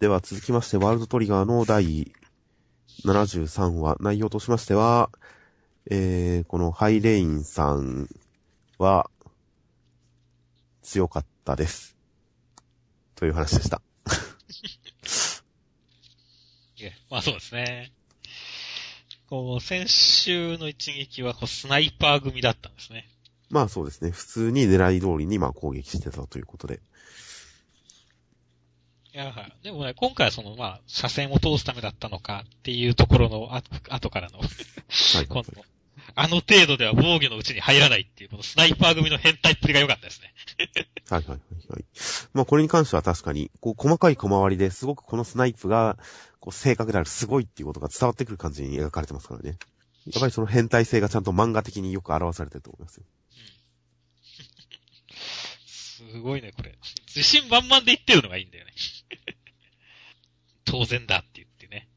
では続きまして、ワールドトリガーの第73話、内容としましては、えー、このハイレインさんは、強かったです。という話でした。いえまあそうですね。こう、先週の一撃はこうスナイパー組だったんですね。まあそうですね。普通に狙い通りにまあ攻撃してたということで。いや、はい。でもね、今回はその、まあ、車線を通すためだったのかっていうところの、あ後からの、はい。今度、あの程度では防御のうちに入らないっていう、このスナイパー組の変態っぷりが良かったですね。はいはいはいはい。まあこれに関しては確かに、こう細かい小回りですごくこのスナイプが、こう正確である、すごいっていうことが伝わってくる感じに描かれてますからね。やっぱりその変態性がちゃんと漫画的によく表されてると思いますよ。すごいね、これ。自信満々で言ってるのがいいんだよね。当然だって言ってね。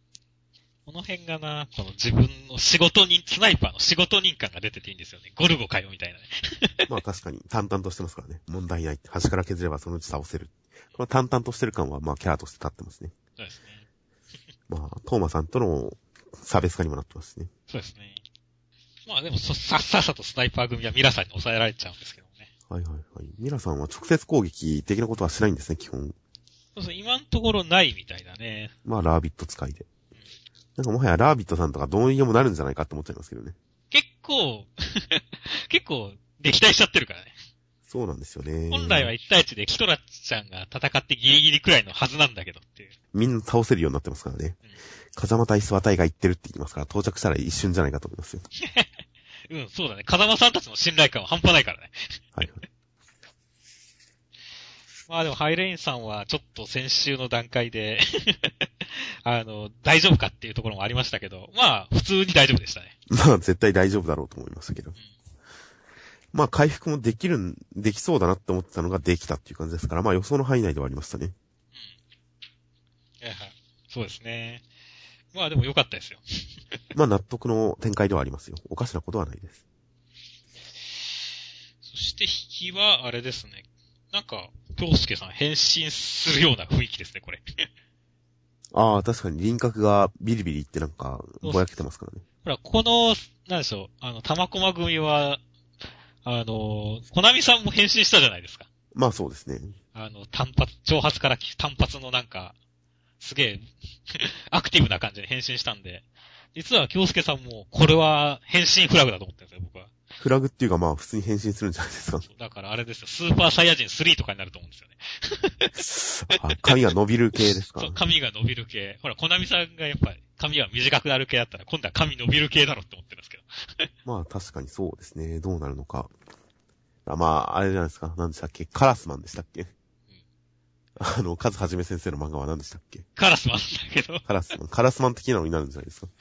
この辺がな、この自分の仕事人、スナイパーの仕事人感が出てていいんですよね。ゴルゴかよ、みたいなね。まあ確かに淡々としてますからね。問題ない。端から削ればそのうち倒せる。この淡々としてる感はまあキャラとして立ってますね。そうですね。まあ、トーマさんとの差別化にもなってますしね。そうですね。まあでもそ、さっさっさとスナイパー組はミラさんに抑えられちゃうんですけどね。はいはいはい。ミラさんは直接攻撃的なことはしないんですね、基本。そうそう、今のところないみたいだね。まあ、ラービット使いで。なんかもはやラービットさんとかどうにでもなるんじゃないかって思っちゃいますけどね。結構、結構、撃退しちゃってるからね。そうなんですよね。本来は1対1でキトラちゃんが戦ってギリギリくらいのはずなんだけどっていう。みんな倒せるようになってますからね。風間対諏訪隊が言ってるって言いますから、到着したら一瞬じゃないかと思いますよ。うん、そうだね。風間さんたちの信頼感は半端ないからね。はいはい。まあでもハイレインさんはちょっと先週の段階で、あの、大丈夫かっていうところもありましたけど、まあ普通に大丈夫でしたね。まあ、絶対大丈夫だろうと思いましたけど。まあ、回復もできるん、できそうだなって思ってたのができたっていう感じですから、まあ予想の範囲内ではありましたね。いやはいそうですね。まあでも良かったですよ。まあ、納得の展開ではありますよ。おかしなことはないです。そして引きはあれですね。なんか、京介さん変身するような雰囲気ですね、これ。ああ、確かに輪郭がビリビリいってなんか、ぼやけてますからね。ほら、この、なんでしょう、あの、玉駒組は、あの、コナミさんも変身したじゃないですか。まあそうですね。あの、単発、挑発から単発のなんか、すげえ、アクティブな感じで変身したんで、実は京介さんも、これは変身フラグだと思ってるんですよ、僕は。フラグっていうかまあ普通に変身するんじゃないですか。だからあれですよ、スーパーサイヤ人3とかになると思うんですよね。あ髪が伸びる系ですか？そう、髪が伸びる系。ほら、コナミさんがやっぱり、髪が短くなる系だったら、今度は髪伸びる系だろって思ってるんですけど。まあ確かにそうですね。どうなるのか。あまあ、あれじゃないですか。何でしたっけ？カラスマンでしたっけ、あの、カズはじめ先生の漫画は何でしたっけ？カラスマンだけど。カラスマン。カラスマン的なのになるんじゃないですか？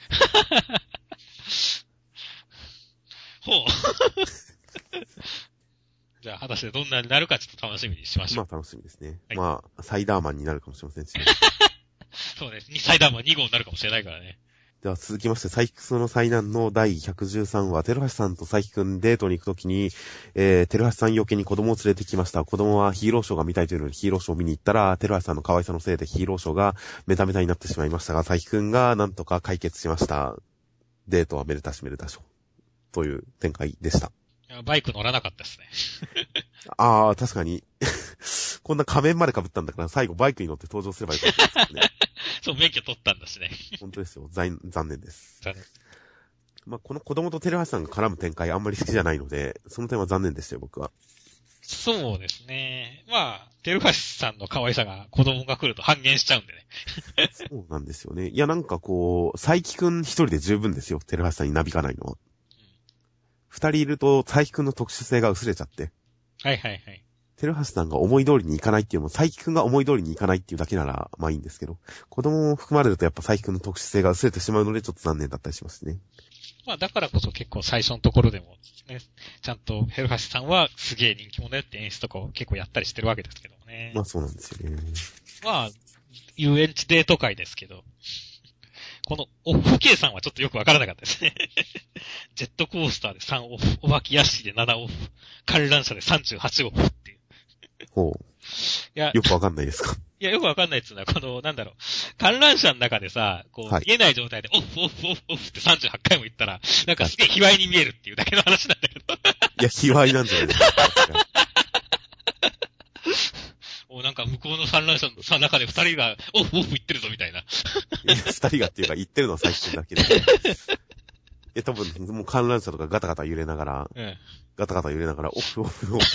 ほう。じゃあ、果たしてどんなになるかちょっと楽しみにしましょう。まあ楽しみですね。はいまあ、サイダーマンになるかもしれませんしね。そうです。サイダーマン2号になるかもしれないからね。では続きまして、サイキクソの災難の第113話、テルハシさんとサイキくんデートに行くときに、えー、テルハシさん余計に子供を連れてきました。子供はヒーローショーが見たいというのにヒーローショーを見に行ったら、テルハシさんの可愛さのせいでヒーローショーがメタメタになってしまいましたが、サイキくんがなんとか解決しました。デートはめでたしめでたしょ。という展開でした。バイク乗らなかったですね。あー、確かに。こんな仮面まで被ったんだから、最後バイクに乗って登場すればよかったですね。そう、免許取ったんだしね。本当ですよ。残残念です。残念まあ、この子供とテレハシさんが絡む展開あんまり好きじゃないので、その点は残念でしたよ、僕は。そうですね。まあ、テルファシさんの可愛さが子供が来ると半減しちゃうんでね。そうなんですよね。いや、なんかこう、佐伯くん一人で十分ですよ、テレハシさんになびかないのは。二人いると、佐伯くんの特殊性が薄れちゃって、はいはいはい。テレハシさんが思い通りにいかないっていうのも、佐伯くんが思い通りにいかないっていうだけなら、まあいいんですけど、子供も含まれるとやっぱ佐伯くんの特殊性が薄れてしまうので、ちょっと残念だったりしますね。まあ、だからこそ結構最初のところでも、ね、ちゃんとヘルファシさんはすげえ人気者だよって演出とかを結構やったりしてるわけですけどね。まあそうなんですよね。まあ、遊園地デート会ですけど、このオフ計算はちょっとよくわからなかったですね。ジェットコースターで3オフ、お化け屋敷で7オフ、観覧車で38オフっていう。ほう。いや、よくわかんないですか？いや、よくわかんないっつうのは、この、なんだろう、観覧車の中でさ、こう、はい見えない状態で、オフ、オフ、オフ、オフって38回も言ったら、なんかすげえ卑猥に見えるっていうだけの話なんだけど、いや、卑猥なんじゃないですか。おなんか向こうの観覧車のさ中で二人が、オフ、オフ言ってるぞみたいな。いや、二人がっていうか言ってるのは最初だけで。いや、多分、もう観覧車とかガタガタ揺れながら、うん。ガタガタ揺れながら、オフオフオフ。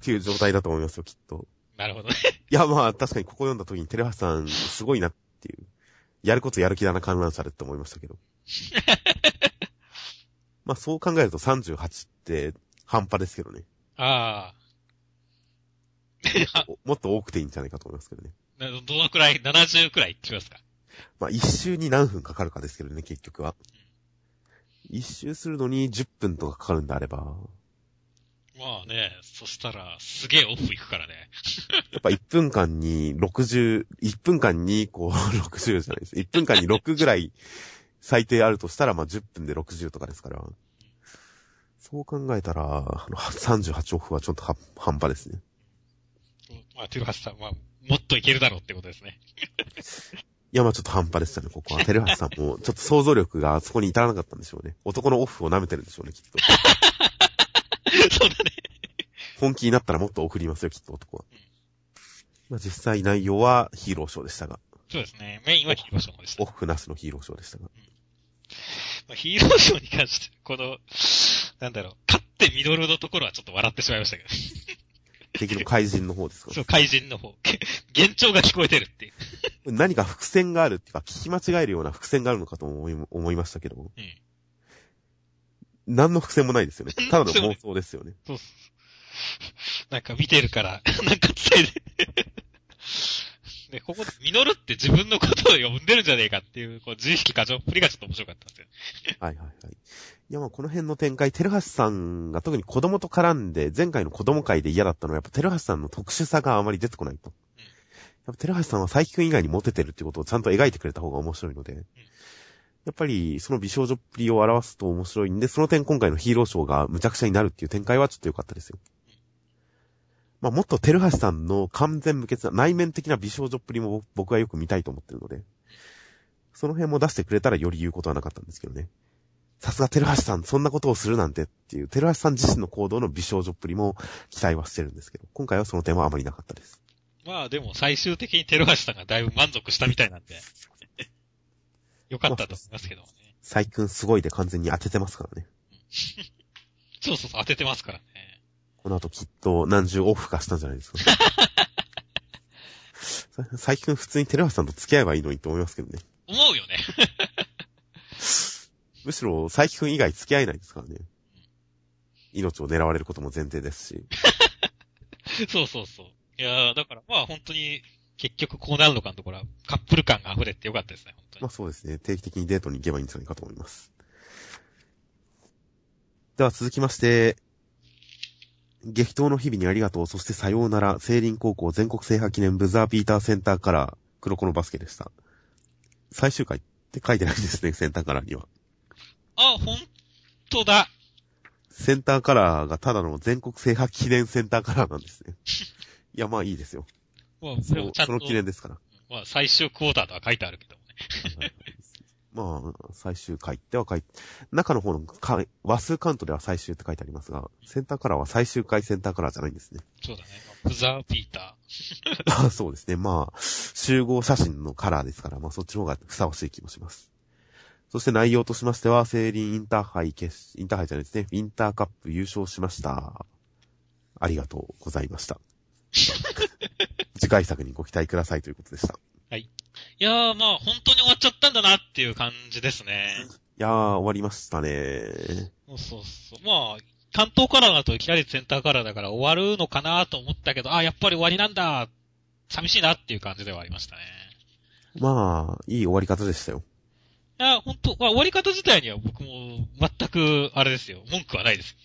っていう状態だと思いますよ、きっと。なるほどね。いや、まあ、確かにここ読んだ時に、テレハさん、すごいなっていう。やることやる気だな、観覧車でって思いましたけど。まあ、そう考えると38って、半端ですけどね。ああ。お もっと多くていいんじゃないかと思いますけどね。などのくらい ?70 くらいって言いますか？まあ、一周に何分かかるかですけどね、結局は。一周するのに10分とかかかるんであれば、まあね、そしたら、すげえオフ行くからね。やっぱ1分間に60、1分間にこう 60じゃないです。1分間に6ぐらい最低あるとしたら、まあ10分で60とかですから。そう考えたら、あの38オフはちょっとは半端ですね。まあ、テルハスさんは、もっといけるだろうってことですね。いや、まあちょっと半端でしたね、ここは。テレハスさんも、ちょっと想像力がそこに至らなかったんでしょうね。男のオフを舐めてるんでしょうね、きっと。そうだね。本気になったらもっと送りますよ、きっと男は。まあ実際内容はヒーローショーでしたが、そうですね。メインはヒーローショーでしたオ。フなしのヒーローショーでしたが。まあ、ヒーローショーに関して、この、なんだろう、勝ってミドルのところはちょっと笑ってしまいましたけど。敵の怪人の方ですか？そう、怪人の方。幻聴が聞こえてるっていう。何か伏線があるっていうか、聞き間違えるような伏線があるのかと思い思いましたけど、うん。何の伏線もないですよね。ただの妄想ですよね。そうそうそう。なんか見てるから、なんか伝えて。で、ここで、ミノルって自分のことを呼んでるんじゃねえかっていう、こう、自意識過剰っぷりがちょっと面白かったんですよ。はいはいはい。いやまあこの辺の展開、テルハスさんが特に子供と絡んで、前回の子供会で嫌だったのは、やっぱテルハスさんの特殊さがあまり出てこないと。やっぱテルハスさんは佐伯くん以外にモテてるっていうことをちゃんと描いてくれた方が面白いので、やっぱりその美少女っぷりを表すと面白いんで、その点今回のヒーローショーが無茶苦茶になるっていう展開はちょっと良かったですよ。まあもっとテルハスさんの完全無欠な内面的な美少女っぷりも僕はよく見たいと思ってるので、その辺も出してくれたらより言うことはなかったんですけどね。さすがテルハシさん、そんなことをするなんてっていう、テルハシさん自身の行動の美少女っぷりも期待はしてるんですけど、今回はその点はあまりなかったです。まあでも最終的にテルハシさんがだいぶ満足したみたいなんで、よかったと思いますけどね。最近すごいで完全に当ててますからね。そうそうそう、当ててますからね。この後きっと何十オフ化したんじゃないですか。最近普通にテルハシさんと付き合えばいいのにと思いますけどね。思うよね。むしろ、佐伯くん以外付き合えないですからね。命を狙われることも前提ですし。そうそうそう。いやーだからまあ本当に、結局こうなるのかのところは、カップル感が溢れてよかったですね、本当に。まあそうですね。定期的にデートに行けばいいんじゃないかと思います。では続きまして、激闘の日々にありがとう、そしてさようなら、聖林高校全国制覇記念ブザービーターセンターカラー、黒子のバスケでした。最終回って書いてないんですね、センターカラーには。あ、本当だ。センターカラーがただの全国制覇記念センターカラーなんですね。いや、まあいいですよ。まあ、そでもちゃんとうその記念ですから。まあ最終クォーターとは書いてあるけどもね。まあ、最終回っては書いて、中の方のか話数カウントでは最終って書いてありますが、センターカラーは最終回センターカラーじゃないんですね。そうだね。ブザーピータあ そうですね。まあ、集合写真のカラーですから、まあそっちの方がふさわしい気もします。そして内容としましては、セーリンインターハイ決、インターハイじゃないですね。インターカップ優勝しました。ありがとうございました。次回作にご期待くださいということでした。ー。いやーまあ本当に終わっちゃったんだなっていう感じですね。いやー、終わりましたね。そうそうそう。まあ、担当カラーだといきなりセンターカラーだから終わるのかなと思ったけど、あ、やっぱり終わりなんだ。寂しいなっていう感じではありましたね。まあ、いい終わり方でしたよ。いや、本当まあ終わり方自体には僕も全く、あれですよ。文句はないです。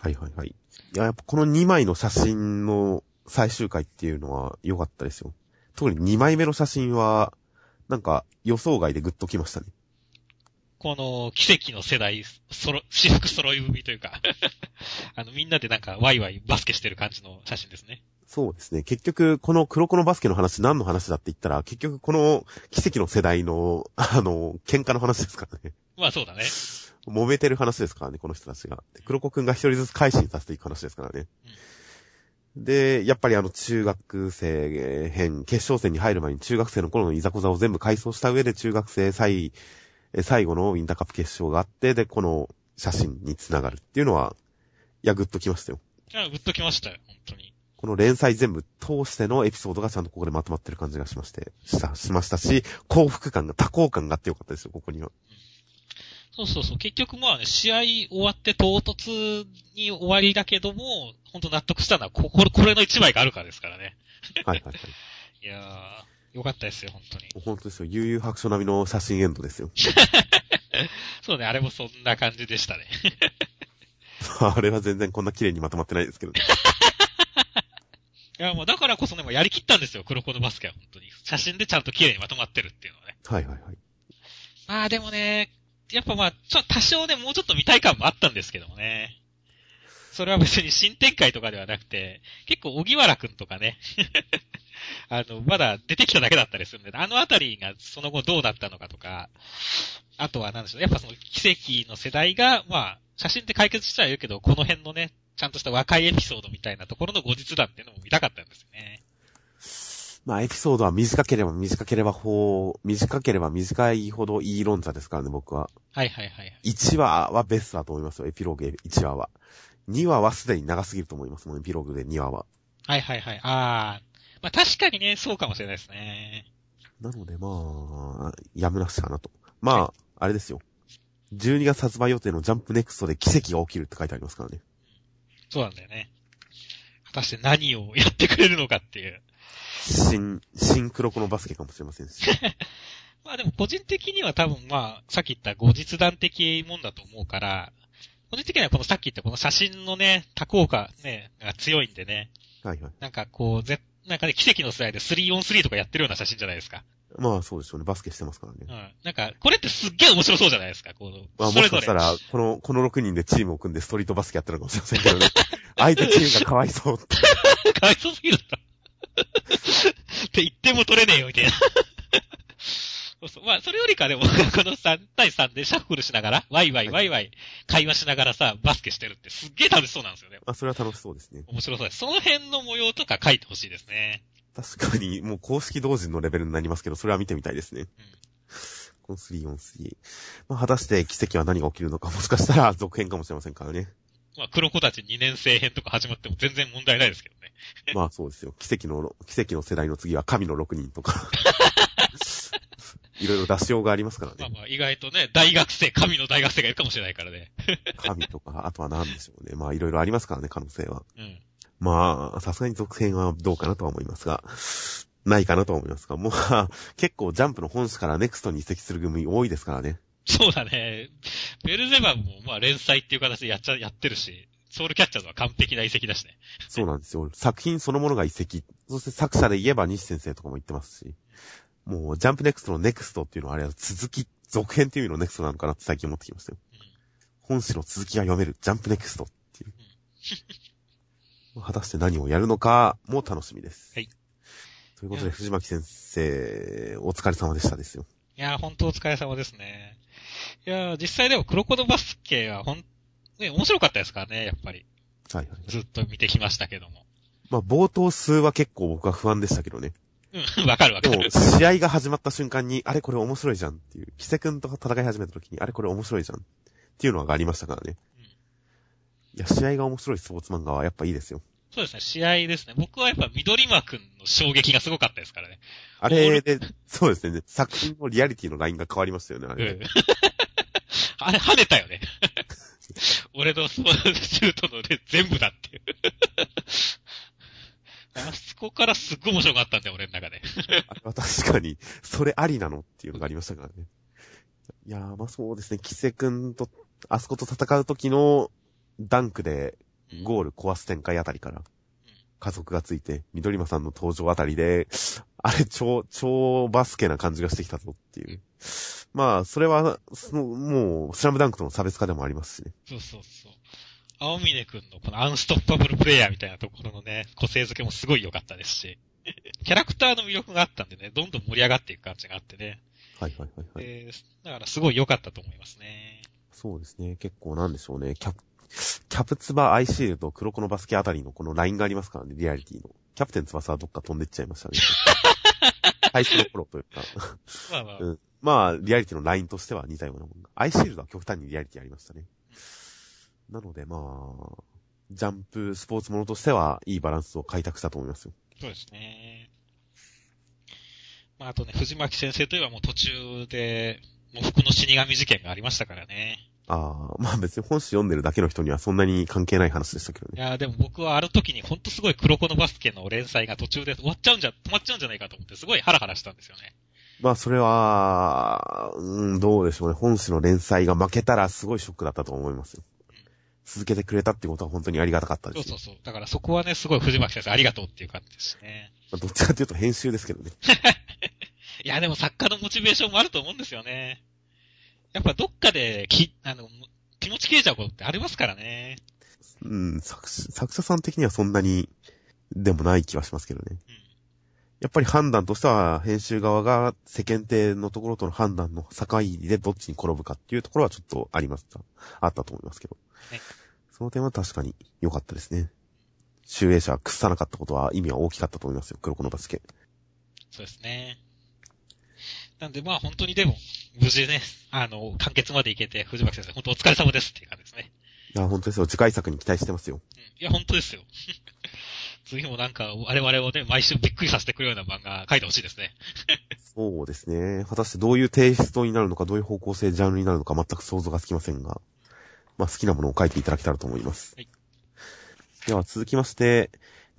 はいはいはい。いや、やっぱこの2枚の写真の最終回っていうのは良かったですよ。特に2枚目の写真は、なんか予想外でグッときましたね。この奇跡の世代、そろ、私服揃い踏みというか、あの、みんなでなんかワイワイバスケしてる感じの写真ですね。そうですね。結局、この黒子のバスケの話何の話だって言ったら、結局この奇跡の世代の、あの、喧嘩の話ですからね。まあそうだね。揉めてる話ですからね、この人たちが。で黒子くんが一人ずつ改心させていく話ですからね。で、やっぱりあの中学生編、決勝戦に入る前に中学生の頃のいざこざを全部回想した上で中学生最、え最後のウィンターカップ決勝があって、で、この写真につながるっていうのは、いや、グッときましたよ。いや、グッときましたよ、本当に。この連載全部通してのエピソードがちゃんとここでまとまってる感じがしまして、した、しましたし、幸福感が、多幸感があってよかったですよ、ここには。そうそうそう。結局まあね、試合終わって唐突に終わりだけども、本当納得したのは、ここれ、これの一枚があるからですからね。はいはいはい。いやー、よかったですよ、本当に。本当ですよ、悠々白書並みの写真エンドですよ。そうね、あれもそんな感じでしたね。あれは全然こんな綺麗にまとまってないですけどね。いや、もうだからこそね、もうやりきったんですよ、黒子のバスケは、本当に。写真でちゃんと綺麗にまとまってるっていうのはね。はいはいはい。まあでもね、やっぱまあ、ちょ、多少ね、もうちょっと見たい感もあったんですけどもね。それは別に新展開とかではなくて、結構、小木原くんとかね、あの、まだ出てきただけだったりするんで、あのあたりがその後どうなったのかとか、あとは何でしょう、やっぱその奇跡の世代が、まあ、写真で解決してはいるけど、この辺のね、ちゃんとした若いエピソードみたいなところの後日談っていうのも見たかったんですよね。まあエピソードは短ければ短ければほう、短ければ短いほどいい論者ですからね、僕は。はいはいはい。1話はベストだと思いますよ、エピローグ1話は。2話はすでに長すぎると思いますもん、エピローグで2話は。はいはいはい。ああ。まあ確かにね、そうかもしれないですね。なのでまあ、やむなしかなと。まあ、あれですよ。12月発売予定のジャンプネクストで奇跡が起きるって書いてありますからね。そうなんだよね。果たして何をやってくれるのかっていう。新、新黒子のバスケかもしれませんし。まあでも個人的には多分まあ、さっき言った後日談的もんだと思うから、個人的にはこのさっき言ったこの写真のね、多効果ね、が強いんでね、はいはい。なんかこう、ぜ、なんかね、奇跡の世代で 3on3 とかやってるような写真じゃないですか。まあそうでしょうね。バスケしてますからねう。ん。なんか、これってすっげえ面白そうじゃないですか、こう、まあもしかした。ら、この、この6人でチームを組んでストリートバスケやってるのかもしれませんけどね。相手チームがかわいそうって。かわいそうすぎるだろ。って言っても取れねえよ、みたいな。まあ、それよりかでも、この3対3でシャッフルしながら、ワイワイワイワイ会話しながらさ、バスケしてるってすっげえ楽しそうなんですよね。まあそれは楽しそうですね。面白そうです。その辺の模様とか書いてほしいですね。確かに、もう公式同人のレベルになりますけど、それは見てみたいですね。うん。この3 on 3。まあ果たして奇跡は何が起きるのか、もしかしたら続編かもしれませんからね。まあ、黒子たち2年生編とか始まっても全然問題ないですけどね。まあそうですよ。奇跡の、奇跡の世代の次は神の6人とか。いろいろ出しようがありますからね。まあまあ、意外とね、大学生、神の大学生がいるかもしれないからね。神とか、あとは何でしょうね。まあいろいろありますからね、可能性は。うん。まあ、さすがに続編はどうかなとは思いますが、ないかなとは思いますが、もう、まあ結構ジャンプの本誌からネクストに移籍する組多いですからね。そうだね。ベルゼバンも、まあ、連載っていう形でやっちゃ、やってるし、ソウルキャッチャーズは完璧な遺跡だしね。そうなんですよ。作品そのものが遺跡。そして作者で言えば西先生とかも言ってますし。もう、ジャンプネクストのネクストっていうのはあれは続き、続編っていう意味のネクストなのかなって最近思ってきましたよ。本誌の続きが読める、ジャンプネクストっていう。果たして何をやるのかも楽しみです。はい。ということで、藤巻先生、お疲れ様でしたですよ。いやー、本当お疲れ様ですね。いやー、実際でも黒子のバスケはほん、ね、面白かったですからね、やっぱり。はいはい。ずっと見てきましたけども。まあ、冒頭数は結構僕は不安でしたけどね。うん、わかるわでもかる。、試合が始まった瞬間に、あれこれ面白いじゃんっていう、キセ君と戦い始めた時に、あれこれ面白いじゃんっていうのがありましたからね。いや、試合が面白いスポーツ漫画はやっぱいいですよ。そうですね、試合ですね。僕はやっぱ緑間くんの衝撃がすごかったですからね。あれで、そうですね、作品のリアリティのラインが変わりましたよね、あれ。うん。あれ跳ねたよね。俺のスポーツシュートのね、全部だっていう。あそこからすっごい面白かったんだよ、俺の中で。あれは確かに、それありなのっていうのがありましたからね。いやー、まあそうですね、キセ君と、あそこと戦う時のダンクでゴール壊す展開あたりから、家族がついて、緑間さんの登場あたりで、あれ超、超バスケな感じがしてきたぞっていう。まあ、それは、その、もう、スラムダンクとの差別化でもありますしね。そうそうそう。青峰くんのこのアンストッパブルプレイヤーみたいなところのね、個性付けもすごい良かったですし、キャラクターの魅力があったんでね、どんどん盛り上がっていく感じがあってね。はいはいはいはい。えー、だからすごい良かったと思いますね。そうですね。結構なんでしょうね。キャプ、キャプツバアイシールド黒子のバスケあたりのこのラインがありますからね、リアリティの。キャプテン翼はどっか飛んでっちゃいましたね。最初の頃というか。まあまあ、うん。まあ、リアリティのラインとしては似たようなもんが。アイシールドは極端にリアリティありましたね。なのでまあ、ジャンプスポーツものとしてはいいバランスを開拓したと思いますよ。そうですね。まああとね、藤巻先生といえばもう途中で、喪服の死神事件がありましたからね。ああ、まあ別に本誌読んでるだけの人にはそんなに関係ない話でしたけどね。いやーでも僕はある時にほんとすごい黒子のバスケの連載が途中で終わっちゃうんじゃ、止まっちゃうんじゃないかと思ってすごいハラハラしたんですよね。まあそれは、うん、どうでしょうね。本誌の連載が負けたらすごいショックだったと思いますよ。続けてくれたってことは本当にありがたかったですよ。そうそうそう。だからそこはね、すごい藤巻先生ありがとうっていう感じですね。まあどっちかっていうと編集ですけどね。いや、でも作家のモチベーションもあると思うんですよね。やっぱどっかで、き、あの、気持ち切れちゃうことってありますからね。うん、作者作者さん的にはそんなにでもない気はしますけどね。うん。やっぱり判断としては、編集側が世間体のところとの判断の境でどっちに転ぶかっていうところはちょっとありました。あったと思いますけど。はいその点は確かに良かったですね。集英社は屈さなかったことは意味は大きかったと思いますよ。黒子のバスケ。そうですね。なんでまあ本当にでも、無事ね、あの、完結までいけて、藤巻先生、本当お疲れ様ですっていう感じですね。いや、本当ですよ。次回作に期待してますよ。うん。いや、本当ですよ。次もなんか、我々をね、毎週びっくりさせてくるような漫画書いてほしいですね。そうですね。果たしてどういうテイストになるのか、どういう方向性、ジャンルになるのか全く想像がつきませんが、まあ好きなものを書いていただけたらと思います。はいでは続きまして、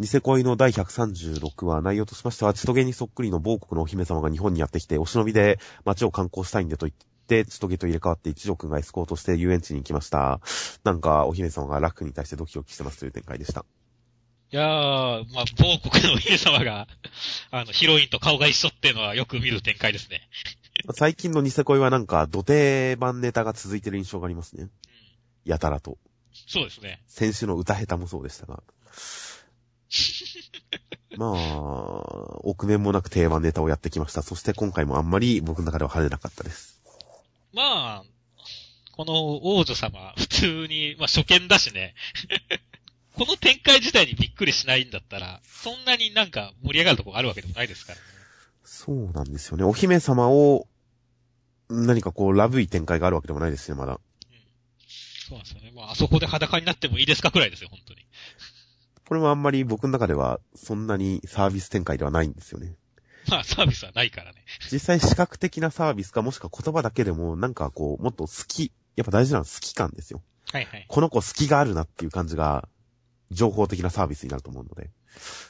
ニセ恋の第136話、内容としましては、千棘にそっくりの某国のお姫様が日本にやってきて、お忍びで街を観光したいんでと言って、千棘と入れ替わって一条くんがエスコートして遊園地に行きました。なんか、お姫様がラックに対してドキドキしてますという展開でした。いやー、まあ、某国のお姫様が、あの、ヒロインと顔が一緒っていうのはよく見る展開ですね。最近のニセ恋はなんか、土定番ネタが続いてる印象がありますね。やたらと。そうですね。先週の歌下手もそうでしたが。まあ、臆面もなく定番ネタをやってきました。そして今回もあんまり僕の中では派手なかったです。まあ、この王女様、普通に、まあ初見だしね。この展開自体にびっくりしないんだったら、そんなになんか盛り上がるとこあるわけでもないですからね。そうなんですよね。お姫様を、何かこう、ラブい展開があるわけでもないですね、まだ。そうなんですよね。まあ、あそこで裸になってもいいですかくらいですよ、本当に。これもあんまり僕の中では、そんなにサービス展開ではないんですよね。まあ、サービスはないからね。実際視覚的なサービスか、もしくは言葉だけでも、なんかこう、もっと好き、やっぱ大事なのは好き感ですよ。はいはい。この子好きがあるなっていう感じが、情報的なサービスになると思うので。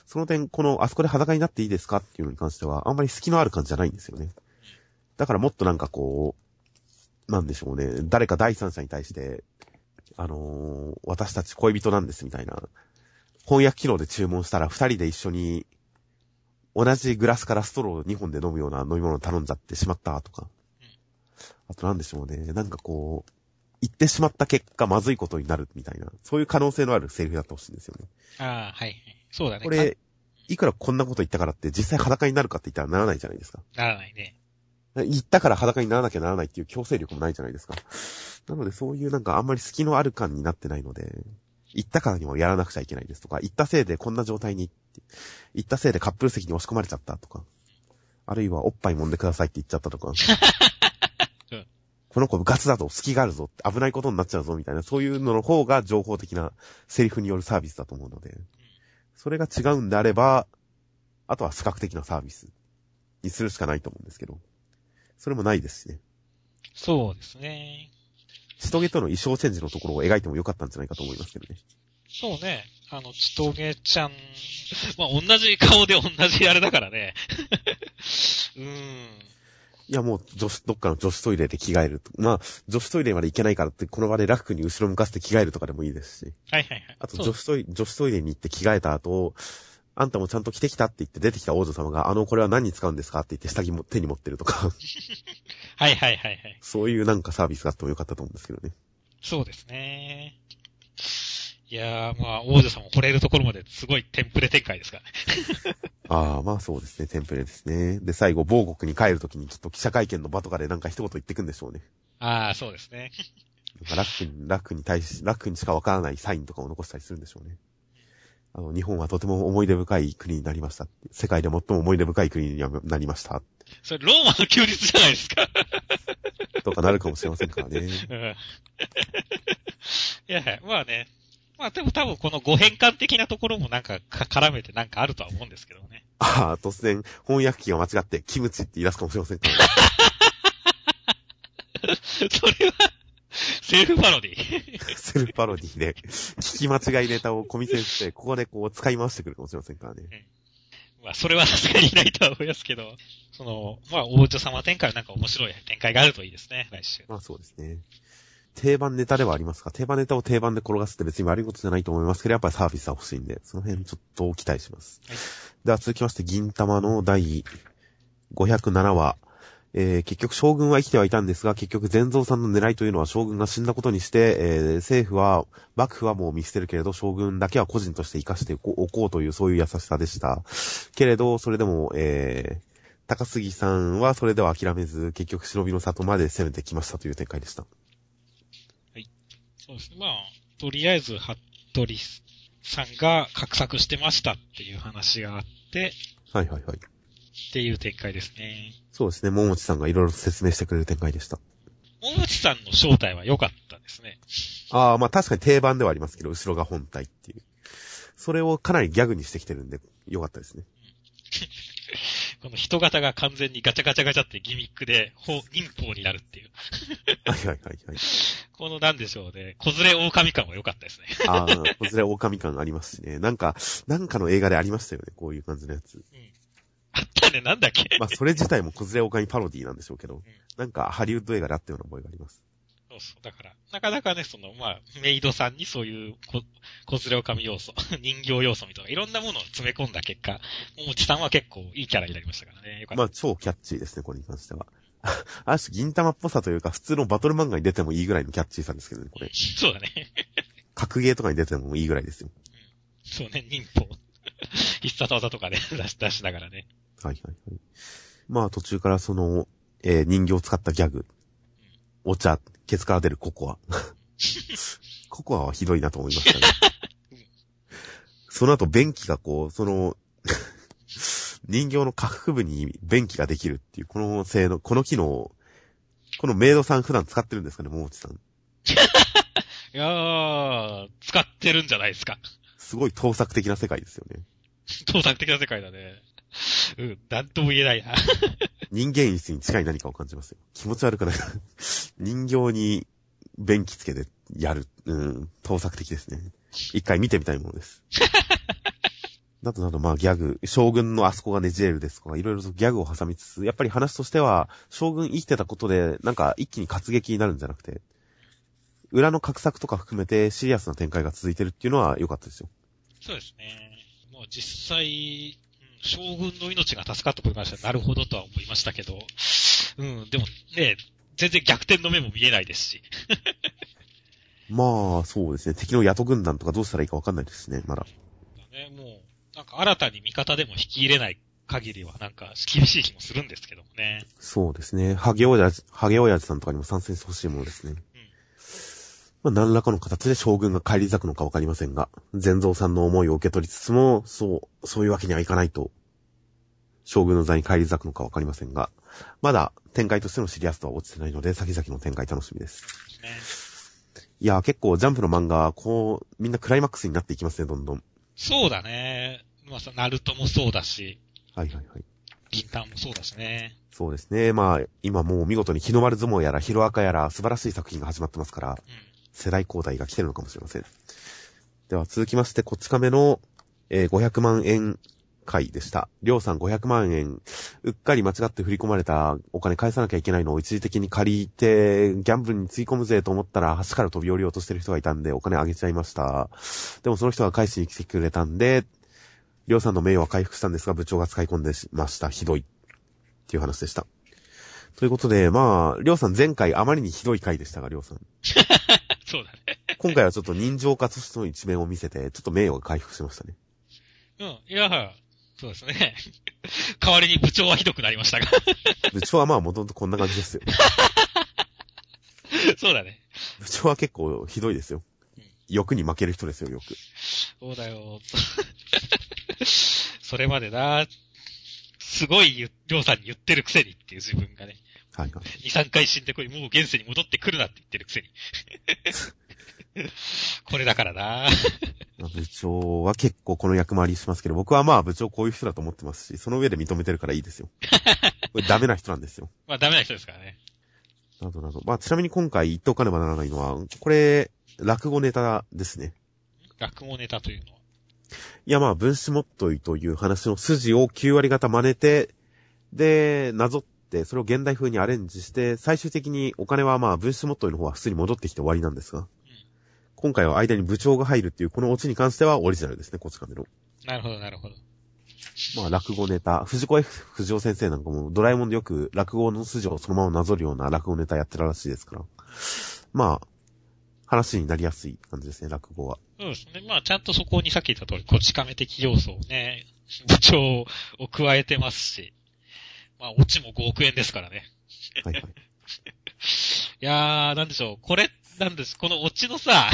その点、この、あそこで裸になっていいですかっていうのに関しては、あんまり隙のある感じじゃないんですよね。だからもっとなんかこう、なんでしょうね、誰か第三者に対して、あのー私たち恋人なんですみたいな、翻訳機能で注文したら二人で一緒に、同じグラスからストローを2本で飲むような飲み物を頼んじゃってしまったとか。あとなんでしょうね、なんかこう、言ってしまった結果まずいことになるみたいな、そういう可能性のあるセリフだってほしいんですよね。ああ、はいはい。そうだね。これ、いくらこんなこと言ったからって実際裸になるかって言ったらならないじゃないですか。ならないね。言ったから裸にならなきゃならないっていう強制力もないじゃないですか。なのでそういうなんかあんまり隙のある感になってないので、言ったからにもやらなくちゃいけないですとか、言ったせいでこんな状態にって、言ったせいでカップル席に押し込まれちゃったとか、あるいはおっぱい揉んでくださいって言っちゃったとかうん、この子ガツだと隙があるぞ危ないことになっちゃうぞみたいな、そういうのの方が情報的なセリフによるサービスだと思うので、それが違うんであれば、あとは視覚的なサービスにするしかないと思うんですけど、それもないですしね。そうですね。千棘との衣装チェンジのところを描いてもよかったんじゃないかと思いますけどね。そうね。あの、ちとげちゃん、まあ、同じ顔で同じあれだからね。うーん。いやもう女子、どっかの女子トイレで着替えると。まあ、女子トイレまで行けないからって、この場で楽に後ろ向かせて着替えるとかでもいいですし。はいはいはい。あと女子トイレ、女子トイレに行って着替えた後、あんたもちゃんと着てきたって言って出てきた王女様が、あの、これは何に使うんですかって言って下着も手に持ってるとか、はいはいはいはい。そういうなんかサービスがあってもよかったと思うんですけどね。そうですね。いやー、まあ、王女さんも惚れるところまですごいテンプレ展開ですからね。ああ、まあそうですね、テンプレですね。で、最後、某国に帰るときにちょっと記者会見の場とかでなんか一言言ってくんでしょうね。ああ、そうですね。ラックに、ラックに対し、ラックにしかわからないサインとかを残したりするんでしょうね。あの、日本はとても思い出深い国になりました。世界で最も思い出深い国になりました。それ、ローマの休日じゃないですか。とかなるかもしれませんからね。うん。いや、まあね。まあでも多分この誤変換的なところもなんかか絡めてなんかあるとは思うんですけどね。ああ、突然、翻訳機が間違って、キムチって言い出すかもしれませんからね。それは、セルフパロディ。セルフパロディで、聞き間違いネタをコミセンして、ここでこう使い回してくるかもしれませんからね。まあ、それはさすがにないとは思いますけど、その、まあ、王女様展開はなんか面白い展開があるといいですね、来週。まあそうですね。定番ネタではありますが、定番ネタを定番で転がすって別に悪いことじゃないと思いますけど、やっぱりサービスは欲しいんで、その辺ちょっと期待します。はいでは続きまして、銀玉の第507話。えー、結局将軍は生きてはいたんですが、結局全蔵さんの狙いというのは将軍が死んだことにして、えー、政府は、幕府はもう見捨てるけれど、将軍だけは個人として生かしておこうという、そういう優しさでした。けれど、それでも、えー、高杉さんはそれでは諦めず、結局忍びの里まで攻めてきましたという展開でした。そうですね。まあ、とりあえず、服部さんが画策してましたっていう話があって、はいはいはい。っていう展開ですね。そうですね。桃地さんがいろいろ説明してくれる展開でした。桃地さんの正体は良かったですね。ああ、まあ確かに定番ではありますけど、後ろが本体っていう。それをかなりギャグにしてきてるんで、よかったですね。この人型が完全にガチャガチャガチャってギミックで、ほ忍法になるっていう。はいはいはいはい。このなんでしょうね。子連れ狼感は良かったですね。ああ、こちら狼感ありますしね。なんか、なんかの映画でありましたよね。こういう感じのやつ。あったね、なんだっけ？まあそれ自体も子連れ狼パロディなんでしょうけど、なんかハリウッド映画であったような覚えがあります。そうそう。だから、なかなかね、その、まあ、メイドさんにそういうこ、子連れ狼要素、人形要素みたいな、いろんなものを詰め込んだ結果、もちさんは結構いいキャラになりましたからね。よかった。まあ超キャッチーですね、これに関しては。ある種銀玉っぽさというか、普通のバトル漫画に出てもいいぐらいのキャッチーさですけどね、これ。そうだね。格ゲーとかに出てもいいぐらいですよ。そうね、忍法。必殺技とかね、出し、出しながらね。はいはいはい。まあ途中からその、えー人形を使ったギャグ。お茶、ケツから出るココア。ココアはひどいなと思いましたね。その後、便器がこう、その、人形の下腹部に便器ができるっていう、この性能、この機能、このメイドさん普段使ってるんですかね、ももちさん。いやー、使ってるんじゃないですか。すごい盗作的な世界ですよね。盗作的な世界だね。うん、なんとも言えないな。人間質に近い何かを感じますよ。気持ち悪くない。人形に便器つけてやる。うん、盗作的ですね。一回見てみたいものです。などなど、まあギャグ、将軍のあそこがねじれるですとか、いろいろとギャグを挟みつつ、やっぱり話としては、将軍生きてたことで、なんか一気に活劇になるんじゃなくて、裏の画策とか含めてシリアスな展開が続いてるっていうのは良かったですよ。そうですね。もう実際、うん将軍の命が助かったことに関してはなるほどとは思いましたけど、うん、でもね、全然逆転の目も見えないですし。まあ、そうですね。敵の野党軍団とかどうしたらいいかわかんないですしね、まだ。ね、もう、なんか新たに味方でも引き入れない限りはなんか厳しい気もするんですけどもね。そうですね。ハゲオヤジ、ハゲオヤジさんとかにも参戦してほしいものですね。まあ、何らかの形で将軍が帰り咲くのかわかりませんが、全蔵さんの思いを受け取りつつも、そう、そういうわけにはいかないと、将軍の座に帰り咲くのかわかりませんが、まだ展開としてのシリアスとは落ちてないので、先々の展開楽しみです。ねいやー、結構ジャンプの漫画、こう、みんなクライマックスになっていきますね、どんどん。そうだね。まあさ、ナルトもそうだし、はいはいはい。銀タンもそうだしね。そうですね。まあ、今もう見事に日の丸相撲やら、ヒロアカやら、素晴らしい作品が始まってますから、うん。世代交代が来てるのかもしれません。では続きまして、こっち亀の、えー500万円回でした。りょうさん500万円、うっかり間違って振り込まれたお金返さなきゃいけないのを一時的に借りて、ギャンブルについ込むぜと思ったら、橋から飛び降りようとしてる人がいたんで、お金あげちゃいました。でもその人が返しに来てくれたんで、りょうさんの名誉は回復したんですが、部長が使い込んでました。ひどい。っていう話でした。ということで、まあ、りょうさん前回あまりにひどい回でしたが、りょうさん。そうだね。今回はちょっと人情家としての一面を見せて、ちょっと名誉が回復しましたね。うん。いや、そうですね。代わりに部長はひどくなりましたが。部長はまあもともとこんな感じですよ。そうだね。部長は結構ひどいですよ。欲に負ける人ですよ、よく。そうだよ。それまでな、すごい言りょうさんに言ってるくせにっていう自分がね、はいはい。2、3回死んでこい、もう現世に戻ってくるなって言ってるくせに。これだからな。まあ部長は結構この役回りしますけど、僕はまあ部長こういう人だと思ってますし、その上で認めてるからいいですよ。これダメな人なんですよ。まあダメな人ですからね。などなど。まあちなみに今回言っておかねばならないのは、これ、落語ネタですね。落語ネタというのは？いやまあ分子もっといという話の筋を9割方真似て、で、なぞって、それを現代風にアレンジして、最終的にお金はまあ分子もっといの方は普通に戻ってきて終わりなんですが、今回は間に部長が入るっていうこのオチに関してはオリジナルですね、こち亀の。なるほど、なるほど。まあ落語ネタ、藤子 F 不二雄先生なんかもドラえもんでよく落語の筋をそのままなぞるような落語ネタやってるらしいですから。まあ、話になりやすい感じですね、落語は。そうですね。まあちゃんとそこにさっき言った通り、こち亀的要素をね、部長を加えてますし、まあオチも5億円ですからね。はいはい。いやー、なんでしょう。これ、なんです。このオチのさ、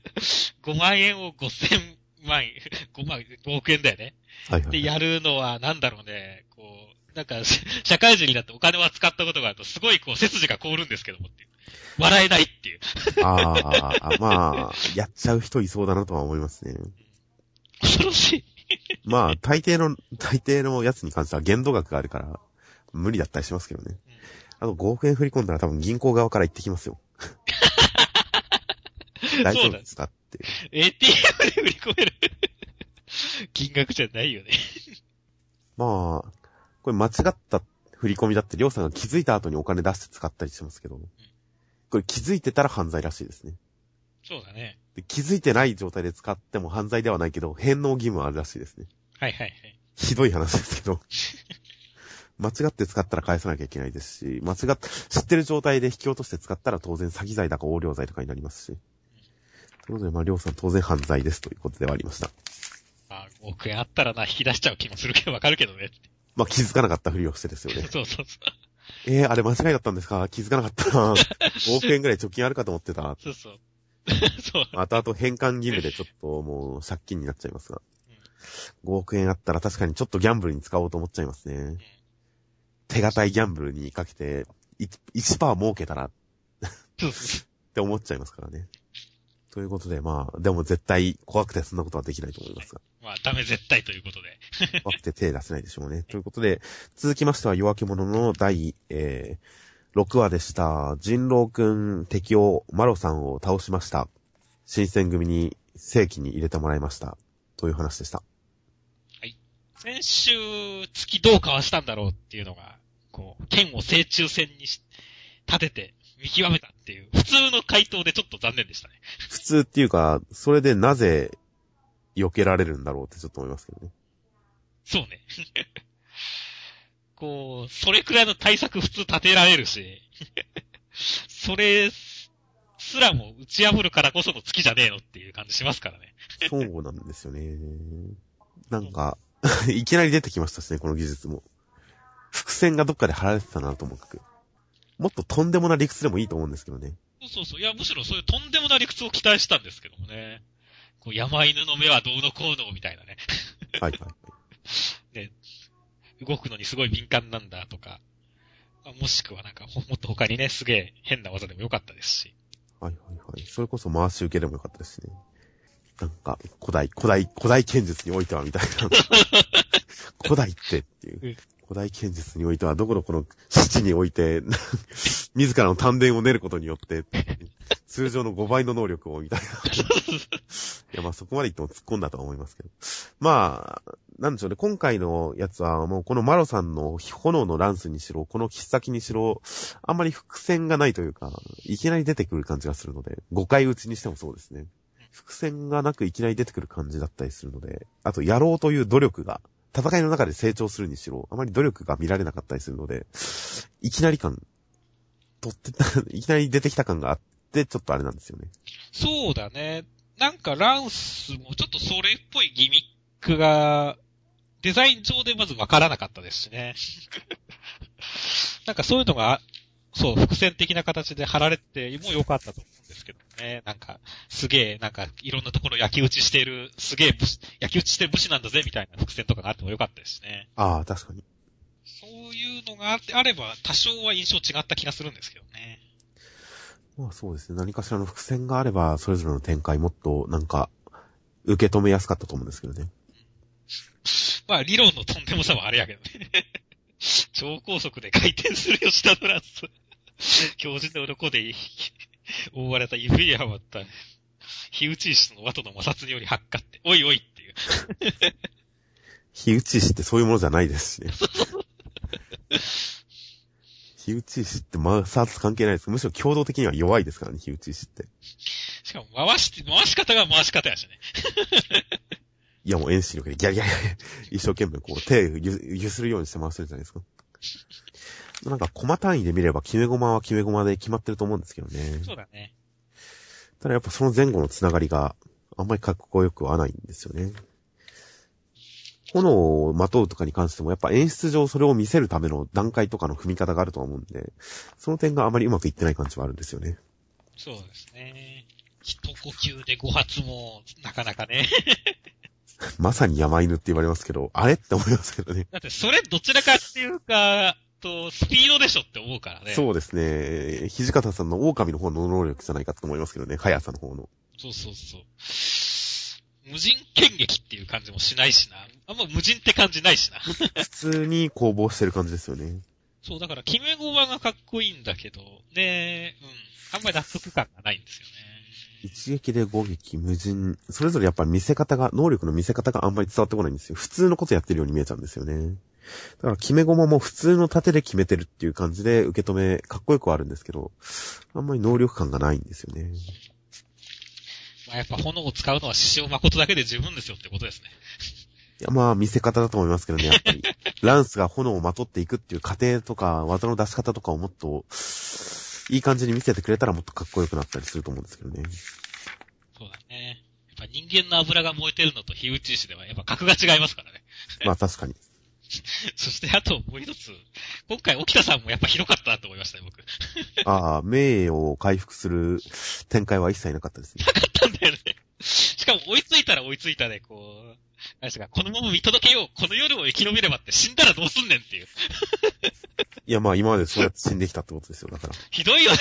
5万円を5000万円、5万、5億円だよね。はいはい。で、やるのは、なんだろうね、こう、なんか、し社会人になってお金は使ったことがあると、すごいこう、背筋が凍るんですけどもっていう。笑えないっていう。ああ、まあ、やっちゃう人いそうだなとは思いますね。恐ろしい。まあ、大抵の、大抵のやつに関しては限度額があるから、無理だったりしますけどね。あと5億円振り込んだら多分銀行側から言ってきますよ。大丈夫ですかって。ATM で振り込める金額じゃないよね。まあ、これ間違った振り込みだって、りょうさんが気づいた後にお金出して使ったりしますけど、これ気づいてたら犯罪らしいですね。そうだね。で気づいてない状態で使っても犯罪ではないけど、返納義務はあるらしいですね。はいはいはい。ひどい話ですけど。間違って使ったら返さなきゃいけないですし、間違っ、知ってる状態で引き落として使ったら当然詐欺罪だか横領罪とかになりますし。ということで、まあ、りょうさん当然犯罪ですということではありました。まあ、5億円あったらな、引き出しちゃう気もするけど、わかるけどね。まあ、気づかなかったふりをしてですよね。そうそうそう。えー、あれ間違いだったんですか？気づかなかったな5 億円ぐらい貯金あるかと思ってた。そうそう。そう。後々返還義務でちょっともう借金になっちゃいますが。5億円あったら確かにちょっとギャンブルに使おうと思っちゃいますね。手堅いギャンブルにかけて、1%儲けたらって思っちゃいますからね。ということで、まあ、でも絶対怖くてそんなことはできないと思いますが。まあ、ダメ絶対ということで。怖くて手出せないでしょうね。ということで、続きましては夜明け者の第、えー、6話でした。人狼くん敵をマロさんを倒しました。新選組に正規に入れてもらいました。という話でした。先週、月どうかわしたんだろうっていうのが、こう、剣を正中線にし、立てて、見極めたっていう、普通の回答でちょっと残念でしたね。普通っていうか、それでなぜ避けられるんだろうってちょっと思いますけどね。そうね。こう、それくらいの対策普通立てられるし、それすらも打ち破るからこその月じゃねえのっていう感じしますからね。そうなんですよね。なんか、いきなり出てきましたしね、この技術も。伏線がどっかで張られてたなと思う。もっととんでもな理屈でもいいと思うんですけどね。そうそうそう。いや、むしろそういうとんでもない理屈を期待したんですけどもね。こう、山犬の目はどうのこうのみたいなね。はいはい。動くのにすごい敏感なんだとか。まあもしくはなんか、ほもっと他にね、すげえ変な技でもよかったですし。はいはいはい。それこそ回し受けでもよかったですしね。なんか、古代、古代、古代剣術においてはみたいな。古代ってっていううん古代剣術においては、どこのこの七において、自らの丹田を練ることによって、通常の5倍の能力を、みたいな。いや、まあそこまで言っても突っ込んだとは思いますけど。まあ、なんでしょうね。今回のやつはもうこのマロさんの炎のランスにしろ、この切っ先にしろ、あんまり伏線がないというか、いきなり出てくる感じがするので、5回打ちにしてもそうですね。伏線がなくいきなり出てくる感じだったりするので、あとやろうという努力が、戦いの中で成長するにしろ、あまり努力が見られなかったりするので、いきなり感、とってた、いきなり出てきた感があってちょっとあれなんですよね。そうだね。なんかランスもちょっとそれっぽいギミックが、デザイン上でまずわからなかったですしね。なんかそういうのが、そう、伏線的な形で貼られても良かったと思うんですけどね。なんか、すげえ、なんか、いろんなところ焼き打ちしてる、すげえ武士、焼き打ちしてる武士なんだぜ、みたいな伏線とかがあっても良かったですしね。ああ、確かに。そういうのがあってあれば、多少は印象違った気がするんですけどね。まあそうですね。何かしらの伏線があれば、それぞれの展開もっと、なんか、受け止めやすかったと思うんですけどね。まあ、理論のとんでもさはあれやけどね。超高速で回転する吉田トランス。教授の鱗で 覆われた指やまった、火打ち石の綿の摩擦により発火って、おいおいっていう。火打ち石ってそういうものじゃないですしね。火打ち石って摩擦関係ないです。むしろ共同的には弱いですからね、火打ち石って。しかも回し、回し方が回し方やしね。いやもう遠心力でギャリギャリギャリ一生懸命こう手ゆゆするようにして回してるじゃないですか。なんか、コマ単位で見れば、決め駒は決め駒で決まってると思うんですけどね。そうだね。ただやっぱその前後のつながりがあんまりかっこよくはないんですよね。炎をまとうとかに関してもやっぱ演出上それを見せるための段階とかの踏み方があるとは思うんで、その点があまりうまくいってない感じはあるんですよね。そうですね。一呼吸で5発も、なかなかね。まさに山犬って言われますけど、あれって思いますけどね。だってそれどちらかっていうか、と、スピードでしょって思うからね。そうですね。土方さんの狼の方の能力じゃないかと思いますけどね。速さの方の。そうそうそう。無人剣撃っていう感じもしないしな。あんま無人って感じないしな。普通に攻防してる感じですよね。そう、だから、決め駒がかっこいいんだけど、ねうん。あんまり納得感がないんですよね。一撃で5撃、無人。それぞれやっぱり見せ方が、能力の見せ方があんまり伝わってこないんですよ。普通のことやってるように見えちゃうんですよね。だから決め駒も普通の盾で決めてるっていう感じで受け止め、かっこよくはあるんですけど、あんまり能力感がないんですよね。まあやっぱ炎を使うのは獅子王誠だけで十分ですよってことですね。いや、まあ見せ方だと思いますけどね、やっぱり。ランスが炎をまとっていくっていう過程とか、技の出し方とかをもっと、いい感じに見せてくれたらもっとかっこよくなったりすると思うんですけどね。そうだね。やっぱ人間の油が燃えてるのと火打ち石ではやっぱ格が違いますからね。まあ確かに。そしてあともう一つ、今回沖田さんもやっぱひどかったなと思いましたね、僕。ああ、名誉を回復する展開は一切なかったですね。なかったんだよね。しかも追いついたら追いついたで、こう、何ですか、このまま見届けよう、この夜を生き延びればって死んだらどうすんねんっていう。いや、まあ今までそうやって死んできたってことですよ、だから。ひどいよね。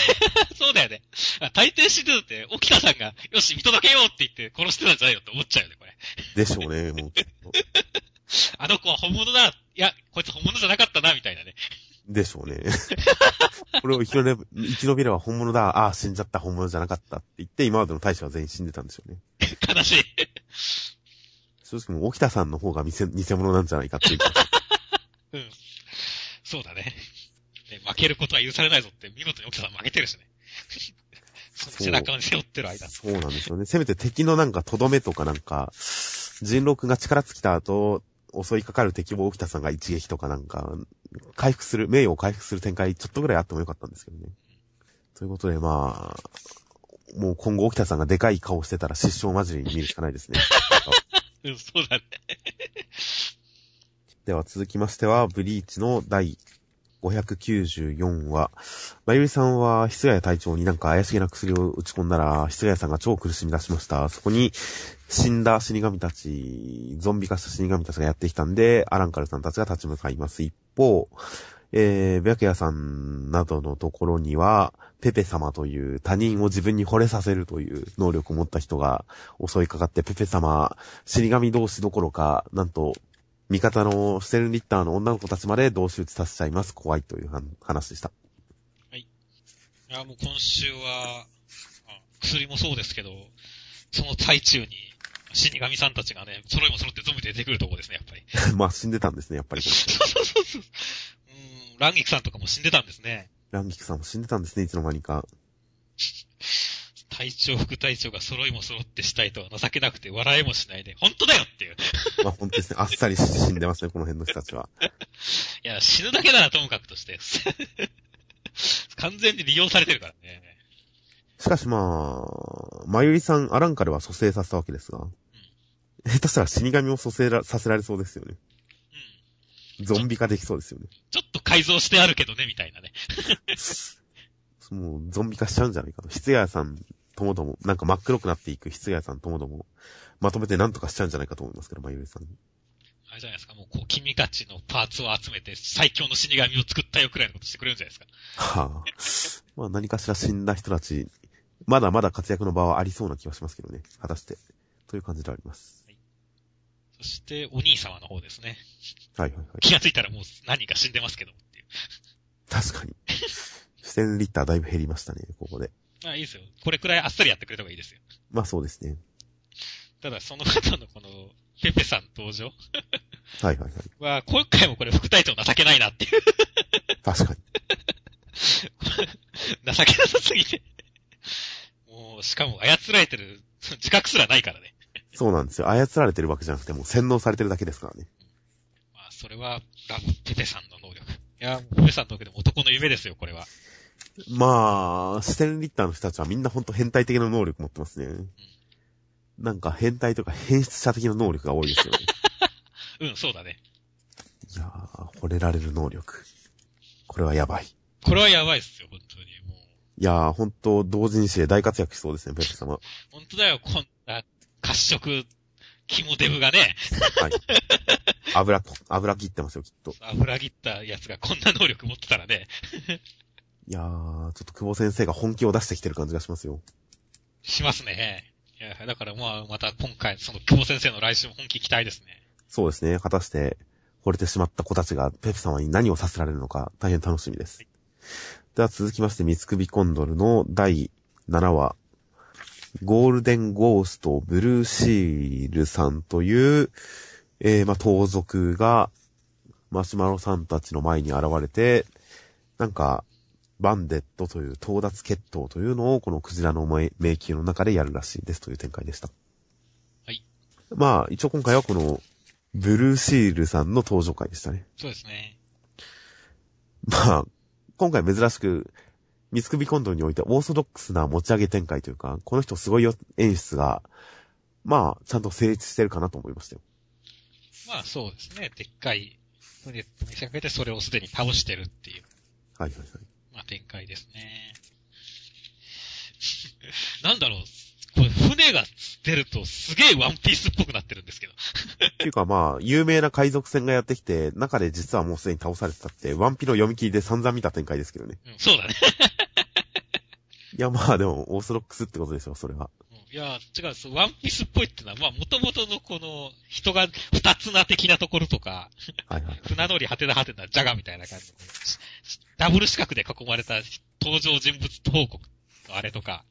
そうだよね。あ大抵死んでるって、沖田さんが、よし、見届けようって言って殺してたんじゃないよって思っちゃうよね、これ。でしょうね、もう。あの子は本物だ。いや、こいつ本物じゃなかったな、みたいなね。でしょうね。これを生き延び生き延びれば本物だ。ああ、死んじゃった、本物じゃなかったって言って、今までの大使は全員死んでたんでしょうね。悲しい。正直もう、沖田さんの方が偽偽物なんじゃないかっていう。うん。そうだねね。負けることは許されないぞって、見事に沖田さん負けてるしね。その背中に背負ってる間。そうなんですよね。せめて敵のなんか、とどめとかなんか、人禄が力尽きた後、襲いかかる敵を沖田さんが一撃とかなんか、回復する、名誉を回復する展開ちょっとぐらいあってもよかったんですけどね。ということでまあ、もう今後沖田さんがでかい顔してたら失笑混じりに見るしかないですね。うん、そうだね。では続きましては、ブリーチの第594話。まゆりさんは、ひすや隊長になんか怪しげな薬を打ち込んだら、ひすやさんが超苦しみ出しました。そこに、死んだ死神たち、ゾンビ化した死神たちがやってきたんで、アランカルさんたちが立ち向かいます。一方、えー、白夜さんなどのところには、ペペ様という他人を自分に惚れさせるという能力を持った人が襲いかかって、ペペ様、死神同士どころか、なんと、味方のステルンリッターの女の子たちまで同士打ちさせちゃいます。怖いという話でした。いや、もう今週は、あ薬もそうですけど、その最中に、死神さんたちがね、揃いも揃ってゾンビで出てくるとこですね、やっぱり。まあ死んでたんですね、やっぱり。そうそうそうそう。うん、ランギクさんとかも死んでたんですね。ランギクさんも死んでたんですね、いつの間にか。隊長、副隊長が揃いも揃ってしたいとは情けなくて笑いもしないで、本当だよっていう。まあ本当ですね、あっさり死んでますね、この辺の人たちは。いや、死ぬだけならともかくとして。完全に利用されてるからね。しかしまあ、まゆりさん、アランカでは蘇生させたわけですが、下手したら死神を蘇生らさせられそうですよね。うん。ゾンビ化できそうですよね。ちょっと改造してあるけどね、みたいなね。もう、ゾンビ化しちゃうんじゃないかと。室屋さんともども、なんか真っ黒くなっていく室屋さんともども、まとめて何とかしちゃうんじゃないかと思いますけど、まゆりさん。あれじゃないですか、もうこう、君たちのパーツを集めて最強の死神を作ったよくらいのことしてくれるんじゃないですか。はあ。まあ何かしら死んだ人たち、まだまだ活躍の場はありそうな気はしますけどね。果たして。という感じであります。そして、お兄様の方ですね。はいはいはい。気がついたらもう何人か死んでますけどっていう。確かに。視点リッターだいぶ減りましたね、ここで。あ、いいですよ。これくらいあっさりやってくれた方がいいですよ。まあそうですね。ただ、その後のこの、ペペさん登場はいはいはい。は、今回もこれ副隊長情けないなっていう。確かに。情けなさすぎて。もう、しかも操られてる自覚すらないからね。そうなんですよ。操られてるわけじゃなくて、もう洗脳されてるだけですからね。まあ、それは、ラペペさんの能力。いや、ペペさんの能力でも男の夢ですよ、これは。まあ、視点リッターの人たちはみんなほんと変態的な能力持ってますね。なんか変態とか変質者的な能力が多いですよね。うん、そうだね。いやー、惚れられる能力。これはやばい。これはやばいっすよ、本当に。もう、いやー、ほんと、同人誌で大活躍しそうですね、ペッペ様。本当だよ、こんな、褐色、肝デブがね、はい。油、油切ってますよ、きっと。油切ったやつがこんな能力持ってたらね、いやー、ちょっと久保先生が本気を出してきてる感じがしますよ。しますね。いや、だからまあ、また今回、その久保先生の来週も本気期待ですね。そうですね。果たして、惚れてしまった子たちがペプ様に何をさせられるのか大変楽しみです。では続きまして、三つ首コンドルの第7話、ゴールデンゴーストブルーシールさんという、えー、まあ、盗賊が、マシュマロさんたちの前に現れて、なんか、バンデットという盗奪決闘というのをこのクジラの迷迷宮の中でやるらしいですという展開でした。はい。まあ、一応今回はこの、ブルーシールさんの登場回でしたね。そうですね。まあ、今回珍しく、三つ首コントにおいてオーソドックスな持ち上げ展開というか、この人すごいよ演出が、まあ、ちゃんと成立してるかなと思いましたよ。まあそうですね。でっかい、船に見せかけてそれをすでに倒してるっていう、はいはいはい。まあ展開ですね。なんだろう、これ船が出るとすげえワンピースっぽくなってるんですけど。っていうかまあ、有名な海賊船がやってきて、中で実はもうすでに倒されてたって、ワンピの読み切りで散々見た展開ですけどね。うん、そうだね。いやまあでも、オーソドックスってことでしょ、それは。うんいや、違う、そうワンピースっぽいってのは、まあ、元々のこの、人が二つな的なところとか、はいはい。船乗り果てな果てなジャガみたいな感じの、ダブル四角で囲まれた登場人物報告のあれとか、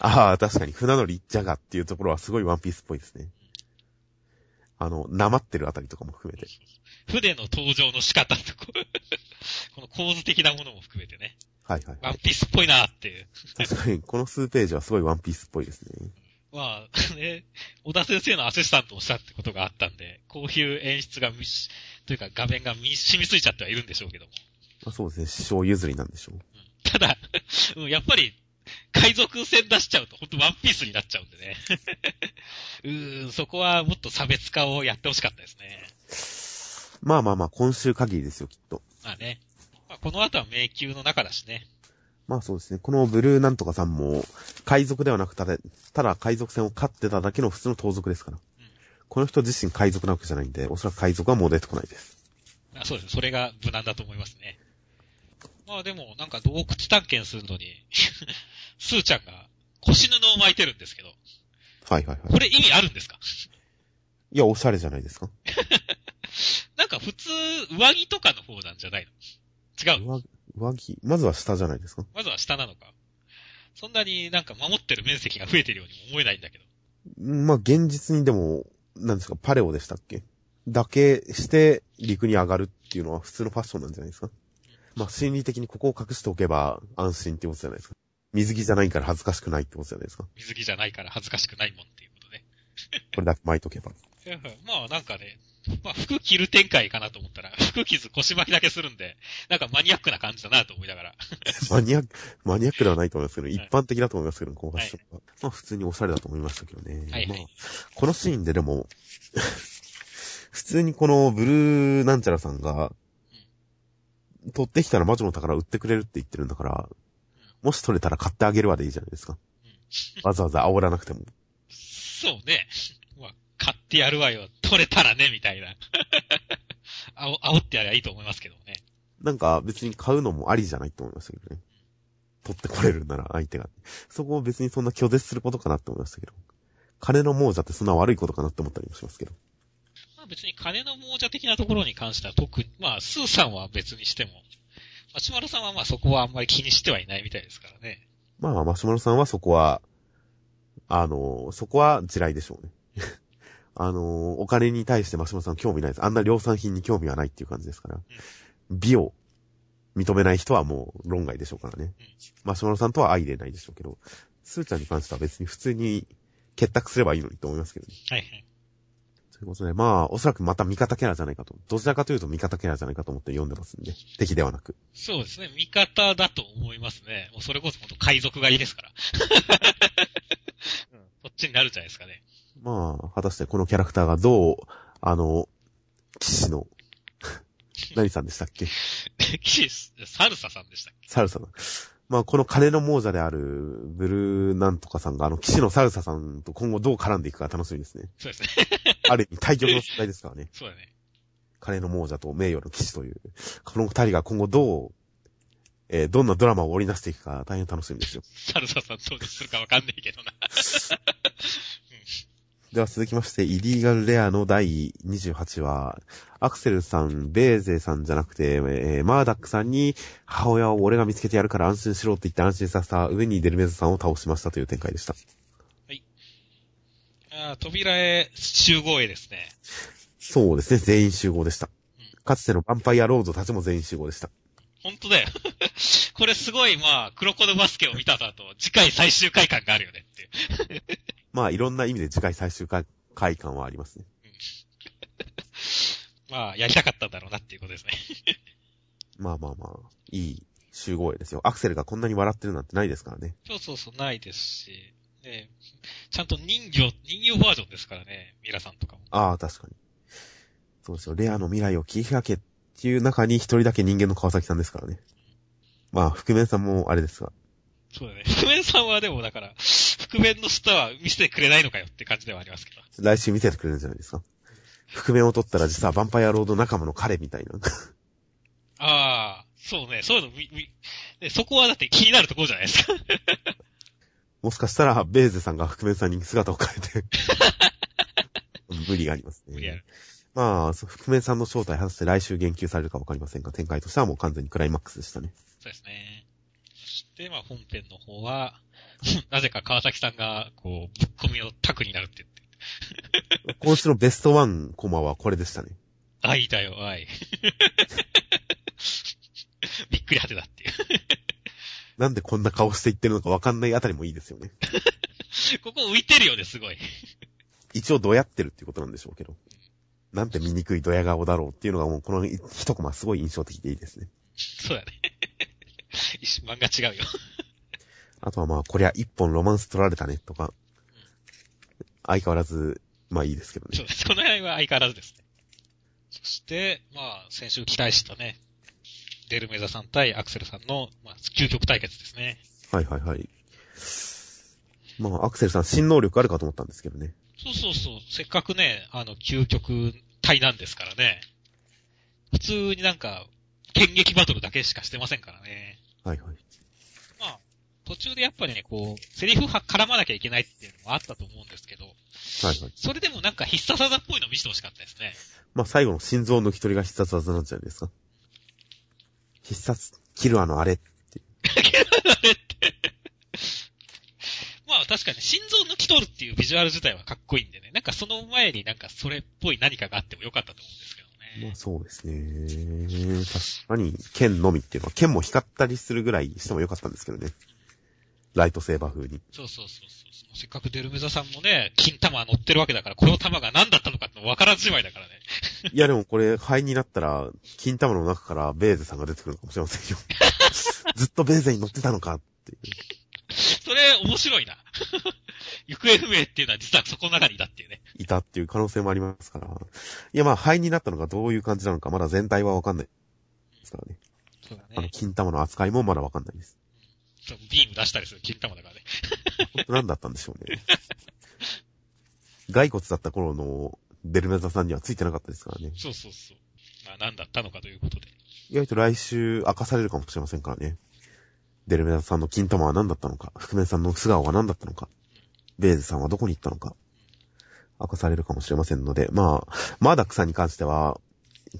ああ、確かに、船乗りジャガっていうところはすごいワンピースっぽいですね。あの、なまってるあたりとかも含めて。船の登場の仕方とこ この構図的なものも含めてね、はいはい。ワンピースっぽいなっていう。確かに、この数ページはすごいワンピースっぽいですね。まあ、ね、小田先生のアシスタントをしたってことがあったんで、こういう演出がみし、というか画面がみ染みついちゃってはいるんでしょうけども。まあ、そうですね、師匠譲りなんでしょう。ただ、うんやっぱり、海賊船出しちゃうと、ほんとワンピースになっちゃうんでね。うーん、そこはもっと差別化をやってほしかったですね。まあまあまあ、今週限りですよ、きっと。まあね。まあ、この後は迷宮の中だしね。まあそうですね。このブルーなんとかさんも、海賊ではなくただ、ただ海賊船を飼ってただけの普通の盗賊ですから。この人自身海賊なわけじゃないんで、おそらく海賊はもう出てこないです。あそうです。それが無難だと思いますね。まあでも、なんか洞窟探検するのに、スーちゃんが腰布を巻いてるんですけど、はいはいはい。これ意味あるんですか？いや、おしゃれじゃないですか。なんか普通、上着とかの方なんじゃないの？違う。上上着、まずは下じゃないですか？まずは下なのか。そんなになんか守ってる面積が増えてるようにも思えないんだけど。まあ現実にでも、なんですか、パレオでしたっけ？だけして陸に上がるっていうのは普通のファッションなんじゃないですか？まあ心理的にここを隠しておけば安心ってことじゃないですか？水着じゃないから恥ずかしくないってことじゃないですか？水着じゃないから恥ずかしくないもんっていうことね。これだけ巻いとけば。まあなんかね、まあ、服着る展開かなと思ったら、服着ず腰巻きだけするんで、なんかマニアックな感じだなと思いながら。マニアック、マニアックではないと思いますけど、い一般的だと思いますけど、このファッションは。まあ普通におしゃれだと思いましたけどね。はいはいまあ、このシーンででも、普通にこのブルーなんちゃらさんが、取ってきたら魔女の宝売ってくれるって言ってるんだから、もし取れたら買ってあげるわでいいじゃないですか。わざわざ煽らなくても。そうね。まあ、買ってやるわよ。取れたらね、みたいな。あお、煽ってやりゃいいと思いますけどね。なんか別に買うのもありじゃないと思いましたけどね。取ってこれるなら相手が。そこを別にそんな拒絶することかなって思いましたけど。金の亡者ってそんな悪いことかなって思ったりもしますけど。まあ別に金の亡者的なところに関しては特に、まあ、スーさんは別にしても、マシュマロさんはまあそこはあんまり気にしてはいないみたいですからね。まあ、マシュマロさんはそこは、あの、そこは地雷でしょうね。あの、お金に対してマシュマロさん興味ないです。あんな量産品に興味はないっていう感じですから。美を認めない人はもう論外でしょうからね。マシュマロさんとは相入れないでしょうけど、スーちゃんに関しては別に普通に結託すればいいのにと思いますけどね。はいはい。ということで、まあ、おそらくまた味方キャラじゃないかと。どちらかというと味方キャラじゃないかと思って読んでますんで。敵ではなく。そうですね。味方だと思いますね。もうそれこそ本当海賊狩りですから。うん、そっちになるじゃないですかね。まあ、果たしてこのキャラクターがどう、あの、騎士の、何さんでしたっけ？キシサルサさんでしたっサルサさん。まあ、この金の亡者である、ブルーなんとかさんが、あの、騎士のサルサさんと今後どう絡んでいくか楽しみですね。けそうですね。ある意味、対局の世代ですからね。そうだね。金の亡者と名誉の騎士という。この二人が今後どう、えーどんなドラマを織り出していくか大変楽しみですよ。サルサさん登場するかわかんないけどな。では続きまして、イリーガルレアの第28話、アクセルさん、ベーゼさんじゃなくて、えーマーダックさんに、母親を俺が見つけてやるから安心しろって言って安心させた上にデルメズさんを倒しましたという展開でした。あー扉へ集合へですね。そうですね、全員集合でした。かつてのヴァンパイアロードたちも全員集合でした。本当だよ。これすごい、まあ、クロコドバスケを見た後、次回最終回感があるよねって。まあ、いろんな意味で次回最終回回感はありますね。まあ、やりたかったんだろうなっていうことですね。まあまあまあ、いい集合絵ですよ。アクセルがこんなに笑ってるなんてないですからね。そうそうそう、ないですし、ね、ちゃんと人形、人形バージョンですからね、ミラさんとかも。ああ、確かに。そうですよ。レアの未来を切り開けっていう中に一人だけ人間の川崎さんですからね。まあ、覆面さんもあれですが。そうだね。覆面さんはでもだから、覆面のスターは見せてくれないのかよって感じではありますけど。来週見せてくれるんじゃないですか？覆面を取ったら実はヴァンパイアロード仲間の彼みたいな。ああ、そうね、そういうのみ、み、ねそこはだって気になるところじゃないですか。もしかしたら、ベーゼさんが覆面さんに姿を変えて、無理がありますね無理ある。まあ、覆面さんの正体果たして来週言及されるかわかりませんが、展開としてはもう完全にクライマックスでしたね。そうですね。そして、まあ本編の方は、なぜか川崎さんが、こう、ぶっ込みのタクになるって言って。今週のベストワンコマはこれでしたね。愛だよ、愛。びっくり果てだっていう。なんでこんな顔して言ってるのかわかんないあたりもいいですよね。ここ浮いてるよね、すごい。一応どやってるっていうことなんでしょうけど。なんて醜いドヤ顔だろうっていうのがもうこの一コマすごい印象的でいいですね。そうだね。漫画違うよ。あとはまあ、こりゃ一本ロマンス取られたねとか、相変わらず、まあいいですけどね。そうです。この辺は相変わらずですね。そして、まあ、先週期待したね、デルメザさん対アクセルさんの、まあ、究極対決ですね。はいはいはい。まあ、アクセルさん新能力あるかと思ったんですけどね。そうそうそう。せっかくね、あの、究極体なんですからね。普通になんか、剣撃バトルだけしかしてませんからね。はいはい。まあ、途中でやっぱりね、こう、セリフは絡まなきゃいけないっていうのもあったと思うんですけど、はいはい。それでもなんか必殺技っぽいの見せてほしかったですね。まあ最後の心臓抜き取りが必殺技なんじゃないですか？必殺、キルアのあれ。まあ確かに心臓抜き取るっていうビジュアル自体はかっこいいんでね。なんかその前になんかそれっぽい何かがあってもよかったと思うんですけどね。まあそうですね。確かに、剣のみっていうのは、剣も光ったりするぐらいしてもよかったんですけどね。ライトセーバー風に。そうそうそうそう。せっかくデルメザさんもね、金玉乗ってるわけだから、この玉が何だったのかって分からずじまいだからね。いやでもこれ、灰になったら、金玉の中からベーゼさんが出てくるかもしれませんよ。ずっとベーゼに乗ってたのかっていう。それ、面白いな。行方不明っていうのは実はそこの中にいたっていうね。いたっていう可能性もありますから。いやまあ、灰になったのがどういう感じなのか、まだ全体はわかんないですからね。そうだあの、ね。金玉の扱いもまだわかんないです。そうビーム出したりする金玉だからね。本当何だったんでしょうね。骸骨だった頃のベルメザさんにはついてなかったですからね。そうそうそう。まあ何だったのかということで。意外と来週明かされるかもしれませんからね。デルメザさんの金玉は何だったのか、覆面さんの素顔は何だったのか、ベーゼさんはどこに行ったのか、明かされるかもしれませんので、まあ、マーダックさんに関しては、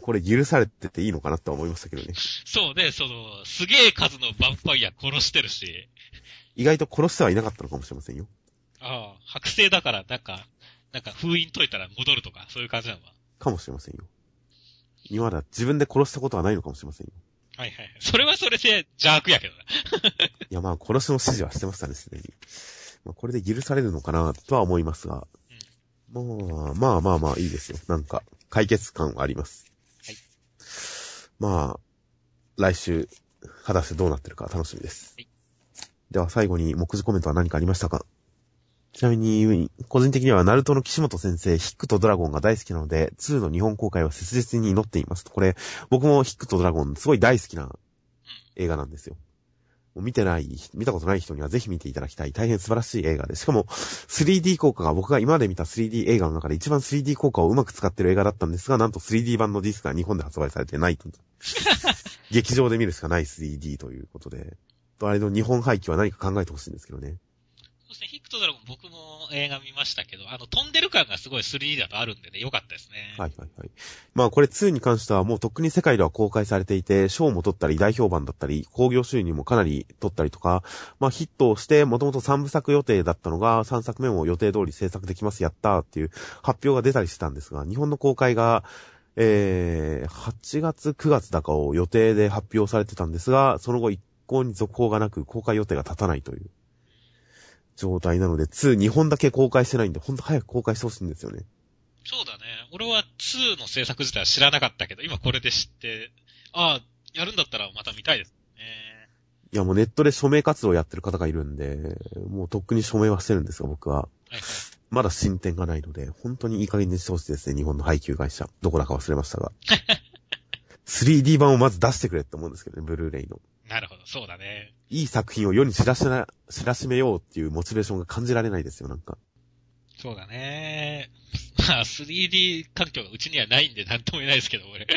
これ許されてていいのかなとは思いましたけどね。そうね、その、すげえ数のヴァンパイア殺してるし、意外と殺してはいなかったのかもしれませんよ。ああ、剥製だから、なんか、なんか封印解いたら戻るとか、そういう感じなのは。かもしれませんよ。今までは自分で殺したことはないのかもしれませんよ。はいはいはい。それはそれで邪悪やけどな。いやまあ、殺しの指示はしてましたね、すでに。まあ、これで許されるのかな、とは思いますが。まあ、まあまあまあ、いいですよ。なんか、解決感はあります。はい。まあ、来週、果たしてどうなってるか楽しみです。はいでは最後に目次コメントは何かありましたか？ちなみに、個人的には、ナルトの岸本先生、ヒックとドラゴンが大好きなので、2の日本公開は切実に祈っています。これ、僕もヒックとドラゴン、すごい大好きな映画なんですよ。もう見てない、見たことない人にはぜひ見ていただきたい。大変素晴らしい映画で。しかも、3D 効果が僕が今まで見た 3D 映画の中で一番 3D 効果をうまく使ってる映画だったんですが、なんと 3D 版のディスクが日本で発売されてないと。劇場で見るしかない 3D ということで。とあれの日本廃棄は何か考えてほしいんですけどね。そしてヒックとドラゴン僕も映画見ましたけど、あの、飛んでる感がすごい 3D だとあるんでね、良かったですね。はいはいはい。まあこれ2に関してはもうとっくに世界では公開されていて、賞も取ったり大評判だったり、興行収入もかなり取ったりとか、まあヒットをして、もともと3部作予定だったのが3作目も予定通り制作できます、やったーっていう発表が出たりしてたんですが、日本の公開が、えー、8月9月だかを予定で発表されてたんですが、その後一向に続報がなく公開予定が立たないという状態なので、2、日本だけ公開してないんで、ほんと早く公開してほしいんですよね。そうだね。俺は2の制作自体は知らなかったけど、今これで知って、ああ、やるんだったらまた見たいですね。いやもうネットで署名活動をやってる方がいるんで、もうとっくに署名はしてるんですが、僕は。はいはい。まだ進展がないので、本当にいい加減にしてほしいですね、日本の配給会社。どこだか忘れましたが。3D 版をまず出してくれって思うんですけどね、ブルーレイの。なるほど、そうだね。いい作品を世に知らしな、知らしめようっていうモチベーションが感じられないですよ、なんか。そうだね。まあ、3D 環境がうちにはないんで何とも言えないですけど、俺。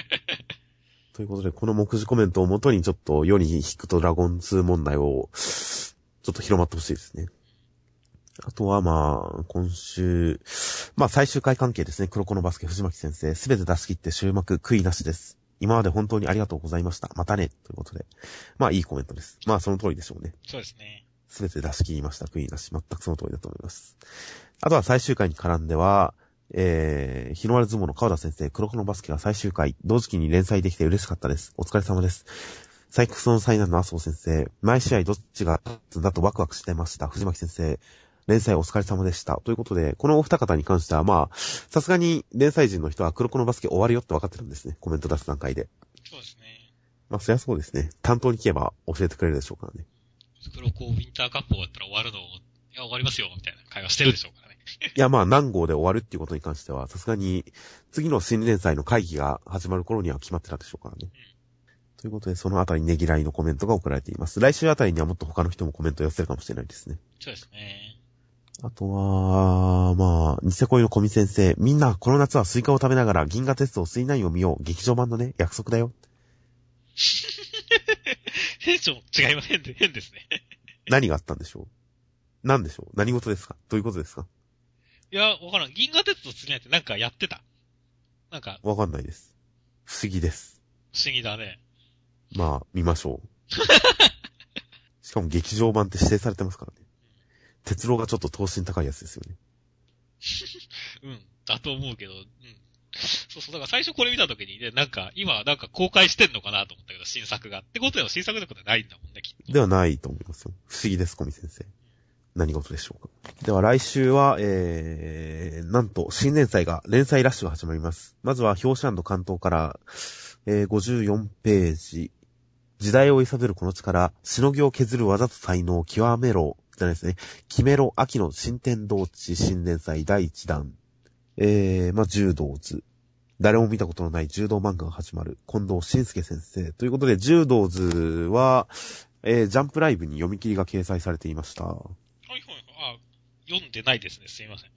ということで、この目次コメントをもとにちょっと世に引くとドラゴン2問題を、ちょっと広まってほしいですね。あとはまあ、今週、まあ最終回関係ですね。黒子のバスケ藤巻先生、すべて出し切って終幕悔いなしです。今まで本当にありがとうございました。またね。ということで。まあいいコメントです。まあその通りでしょうね。そうですね。すべて出し切りました。悔いなし。全くその通りだと思います。あとは最終回に絡んでは、えー、日の丸相撲の川田先生、黒子のバスケが最終回、同時期に連載できて嬉しかったです。お疲れ様です。サイクスの災難の麻生先生、毎試合どっちが勝つんだとワクワクしてました。藤巻先生、連載お疲れ様でした。ということで、このお二方に関しては、まあ、さすがに連載人の人は黒子のバスケ終わるよって分かってるんですね。コメント出す段階で。そうですね。まあ、そりゃそうですね。担当に聞けば教えてくれるでしょうからね。黒子ウィンターカップ終わったら終わるのを、いや、終わりますよ、みたいな会話してるでしょうからね。いや、まあ、何号で終わるっていうことに関しては、さすがに、次の新連載の会議が始まる頃には決まってたでしょうからね。ということで、そのあたりねぎらいのコメントが送られています。来週あたりにはもっと他の人もコメント寄せるかもしれないですね。そうですね。あとは、まあ、ニセ恋の古味先生。みんな、この夏はスイカを食べながら銀河鉄道スリーナインを見よう。劇場版のね、約束だよ。テンション違いませんで、変ですね。何があったんでしょう？何でしょう？何事ですか？どういうことですか？いや、わからん。銀河鉄道スリーナインってなんかやってた。なんか、わかんないです。不思議です。不思議だね。まあ、見ましょう。しかも劇場版って指定されてますからね。鉄郎がちょっと等身高いやつですよね。うん。だと思うけど、うん。そうそう。だから最初これ見たときにね、なんか、今なんか公開してんのかなと思ったけど、新作が。ってことは新作ってことはないんだもんね、きっではないと思いますよ。不思議です、小見先生。何事でしょうか。では来週は、えー、なんと、新連載が、連載ラッシュが始まります。まずは、表紙関東から、えー、54ページ。時代を揺さぶるこの力、しのぎを削る技と才能を極めろ。じゃないですね。決めろ、秋の新天道地新連載第1弾。えー、まあ、柔道図。誰も見たことのない柔道漫画が始まる。近藤慎介先生。ということで、柔道図は、えー、ジャンプライブに読み切りが掲載されていました。はいはいはい。あ、読んでないですね。すいません。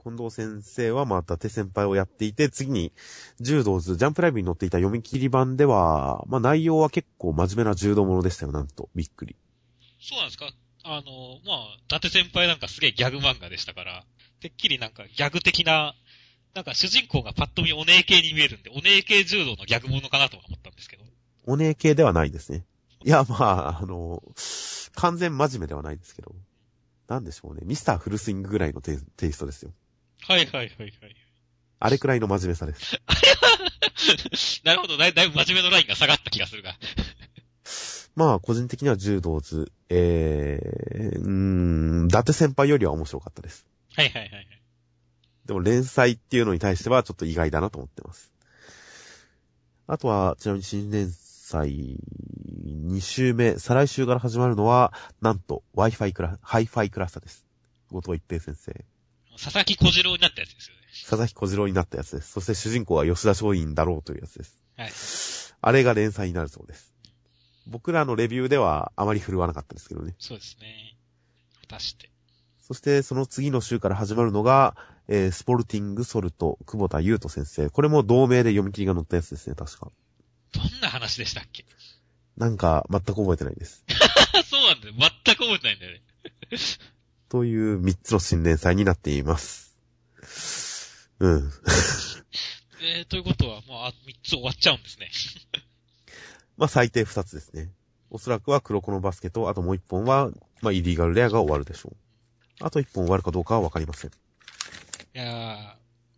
近藤先生は、まあ、伊達先輩をやっていて、次に、柔道図、ジャンプライブに載っていた読み切り版では、まあ、内容は結構真面目な柔道ものでしたよ、なんと。びっくり。そうなんですか？あの、まあ、伊達先輩なんかすげえギャグ漫画でしたから、てっきりなんかギャグ的な、なんか主人公がパッと見お姉系に見えるんで、お姉系柔道のギャグものかなと思ったんですけど。お姉系ではないですね。いや、まあ、あの、完全真面目ではないですけど。なんでしょうね。ミスターフルスイングぐらいのテイストですよ。はいはいはいはい。あれくらいの真面目さです。なるほどだい、だいぶ真面目のラインが下がった気がするが。まあ、個人的には柔道図、えー、うーん、伊達先輩よりは面白かったです。はいはいはいはい。でも連載っていうのに対してはちょっと意外だなと思ってます。あとは、ちなみに新連載2週目、再来週から始まるのは、なんと Wi-Fi クラ、Hi-Fi クラスターです。後藤一平先生。佐々木小次郎になったやつですよね。佐々木小次郎になったやつです。そして主人公は吉田松陰だろうというやつです。はい。あれが連載になるそうです。僕らのレビューではあまり振るわなかったですけどね。そうですね。果たして。そしてその次の週から始まるのが、えー、スポルティングソルト、久保田優斗先生。これも同名で読み切りが載ったやつですね、確か。どんな話でしたっけ？なんか、全く覚えてないです。そうなんだよ。全く覚えてないんだよね。という3つの新連載になっています。うん。えー、ということは、もう、あ、3つ終わっちゃうんですね。まあ、最低2つですね。おそらくは黒子のバスケと、あともう1本は、まあ、イリーガルレアが終わるでしょう。あと1本終わるかどうかはわかりません。いやー、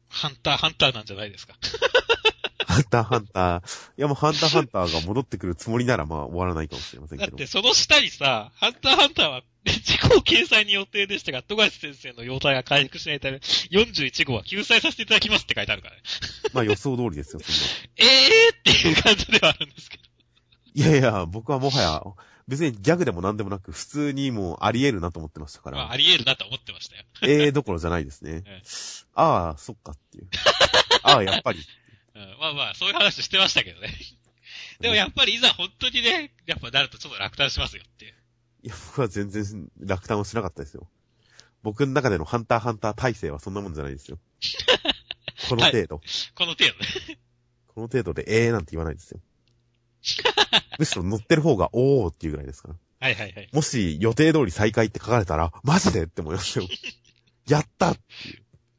ハンター、ハンターなんじゃないですか。ハンターハンター。いやもうハンターハンターが戻ってくるつもりならまあ終わらないかもしれませんけどだって、。その下にさ、ハンターハンターは、自己掲載に予定でしたが、富樫先生の容態が回復しないため、41号は救済させていただきますって書いてあるからね。まあ予想通りですよ、そんな。えーっていう感じではあるんですけど。いやいや、僕はもはや、別にギャグでも何でもなく、普通にもうあり得るなと思ってましたかまあ、ら。あり得るなと思ってましたよ。ええどころじゃないですね ええ。ああ、そっかっていう。ああ、やっぱり。うん、まあまあ、そういう話してましたけどね。でもやっぱりいざ本当にね、やっぱなるとちょっと落胆しますよっていう。いや、僕は全然落胆をしなかったですよ。僕の中でのハンターハンター体制はそんなもんじゃないですよ。この程度。この程度ね。この程度でええなんて言わないですよ。むしろ乗ってる方がおーっていうぐらいですか？ら。はいはいはい。もし予定通り再開って書かれたら、マジでって思いますよ。やった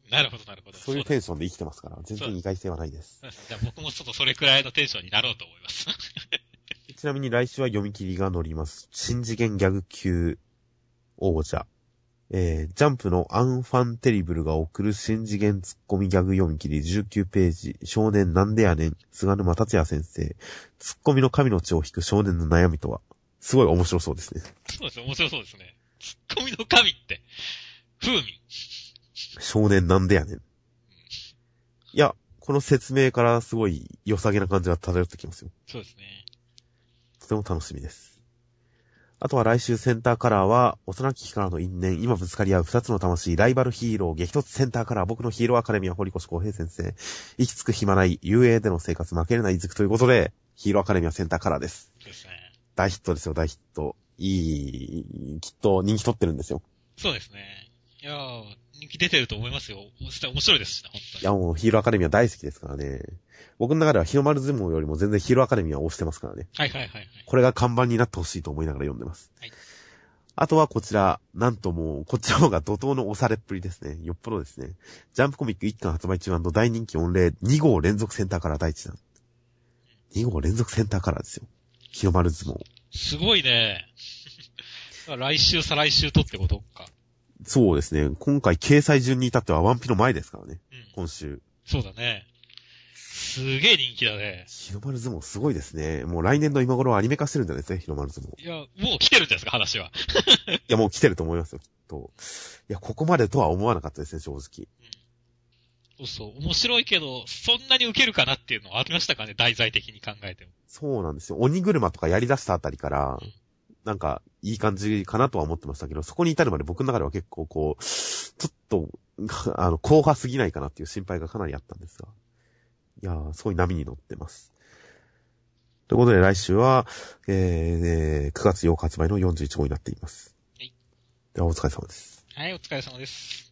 なるほどなるほど。そういうだテンションで生きてますから、全然意外性はないです。じゃあ僕もちょっとそれくらいのテンションになろうと思います。ちなみに来週は読み切りが載ります。新次元ギャグ級王者。えー、ジャンプのアンファンテリブルが送る新次元ツッコミギャグ読み切り19ページ。少年なんでやねん。菅沼達也先生。ツッコミの神の血を引く少年の悩みとは。すごい面白そうですね。そうですね、面白そうですね。ツッコミの神って、風味。少年なんでやねん。いや、この説明からすごい良さげな感じが漂ってきますよ。そうですね。とても楽しみです。あとは来週センターカラーは、幼き日からの因縁、今ぶつかり合う二つの魂、ライバルヒーロー、激突センターカラー、僕のヒーローアカデミア、堀越光平先生、行き着く暇ない、遊泳での生活、負けれないずくということで、ヒーローアカデミアセンターカラーです。ですね。大ヒットですよ、大ヒット。いい、きっと人気取ってるんですよ。そうですね。いやー、人気出てると思いますよ。面白いですしね、本当に。いや、もうヒーローアカデミア大好きですからね。僕の中では日の丸相撲よりも全然ヒーローアカデミアを推してますからね。はいはいはいはい。これが看板になってほしいと思いながら読んでます。はいあとはこちら、なんともう、こっちの方が怒涛の押されっぷりですね。よっぽどですね。ジャンプコミック1巻発売中大人気御礼2号連続センターカラー第1弾。2号連続センターカラーですよ。日の丸相撲。すごいね。来週、再来週とってことか。そうですね。今回掲載順に至ってはワンピの前ですからね。うん。今週。そうだね。すげえ人気だね。日の丸相撲すごいですね。もう来年の今頃はアニメ化してるんじゃないですね、日の丸相撲。いや、もう来てるんじゃないですか、話は。いや、もう来てると思いますよ、きっと。いや、ここまでとは思わなかったですね、正直。そうそう、面白いけど、そんなに受けるかなっていうのはありましたかね、題材的に考えても。そうなんですよ。鬼車とかやり出したあたりからうん、なんか、いい感じかなとは思ってましたけど、そこに至るまで僕の中では結構こう、ちょっと、あの、後派すぎないかなっていう心配がかなりあったんですが。いやー、すごい波に乗ってます。ということで来週は、えー、9月8日発売の41号になっています。はい。では、お疲れ様です。はい、お疲れ様です。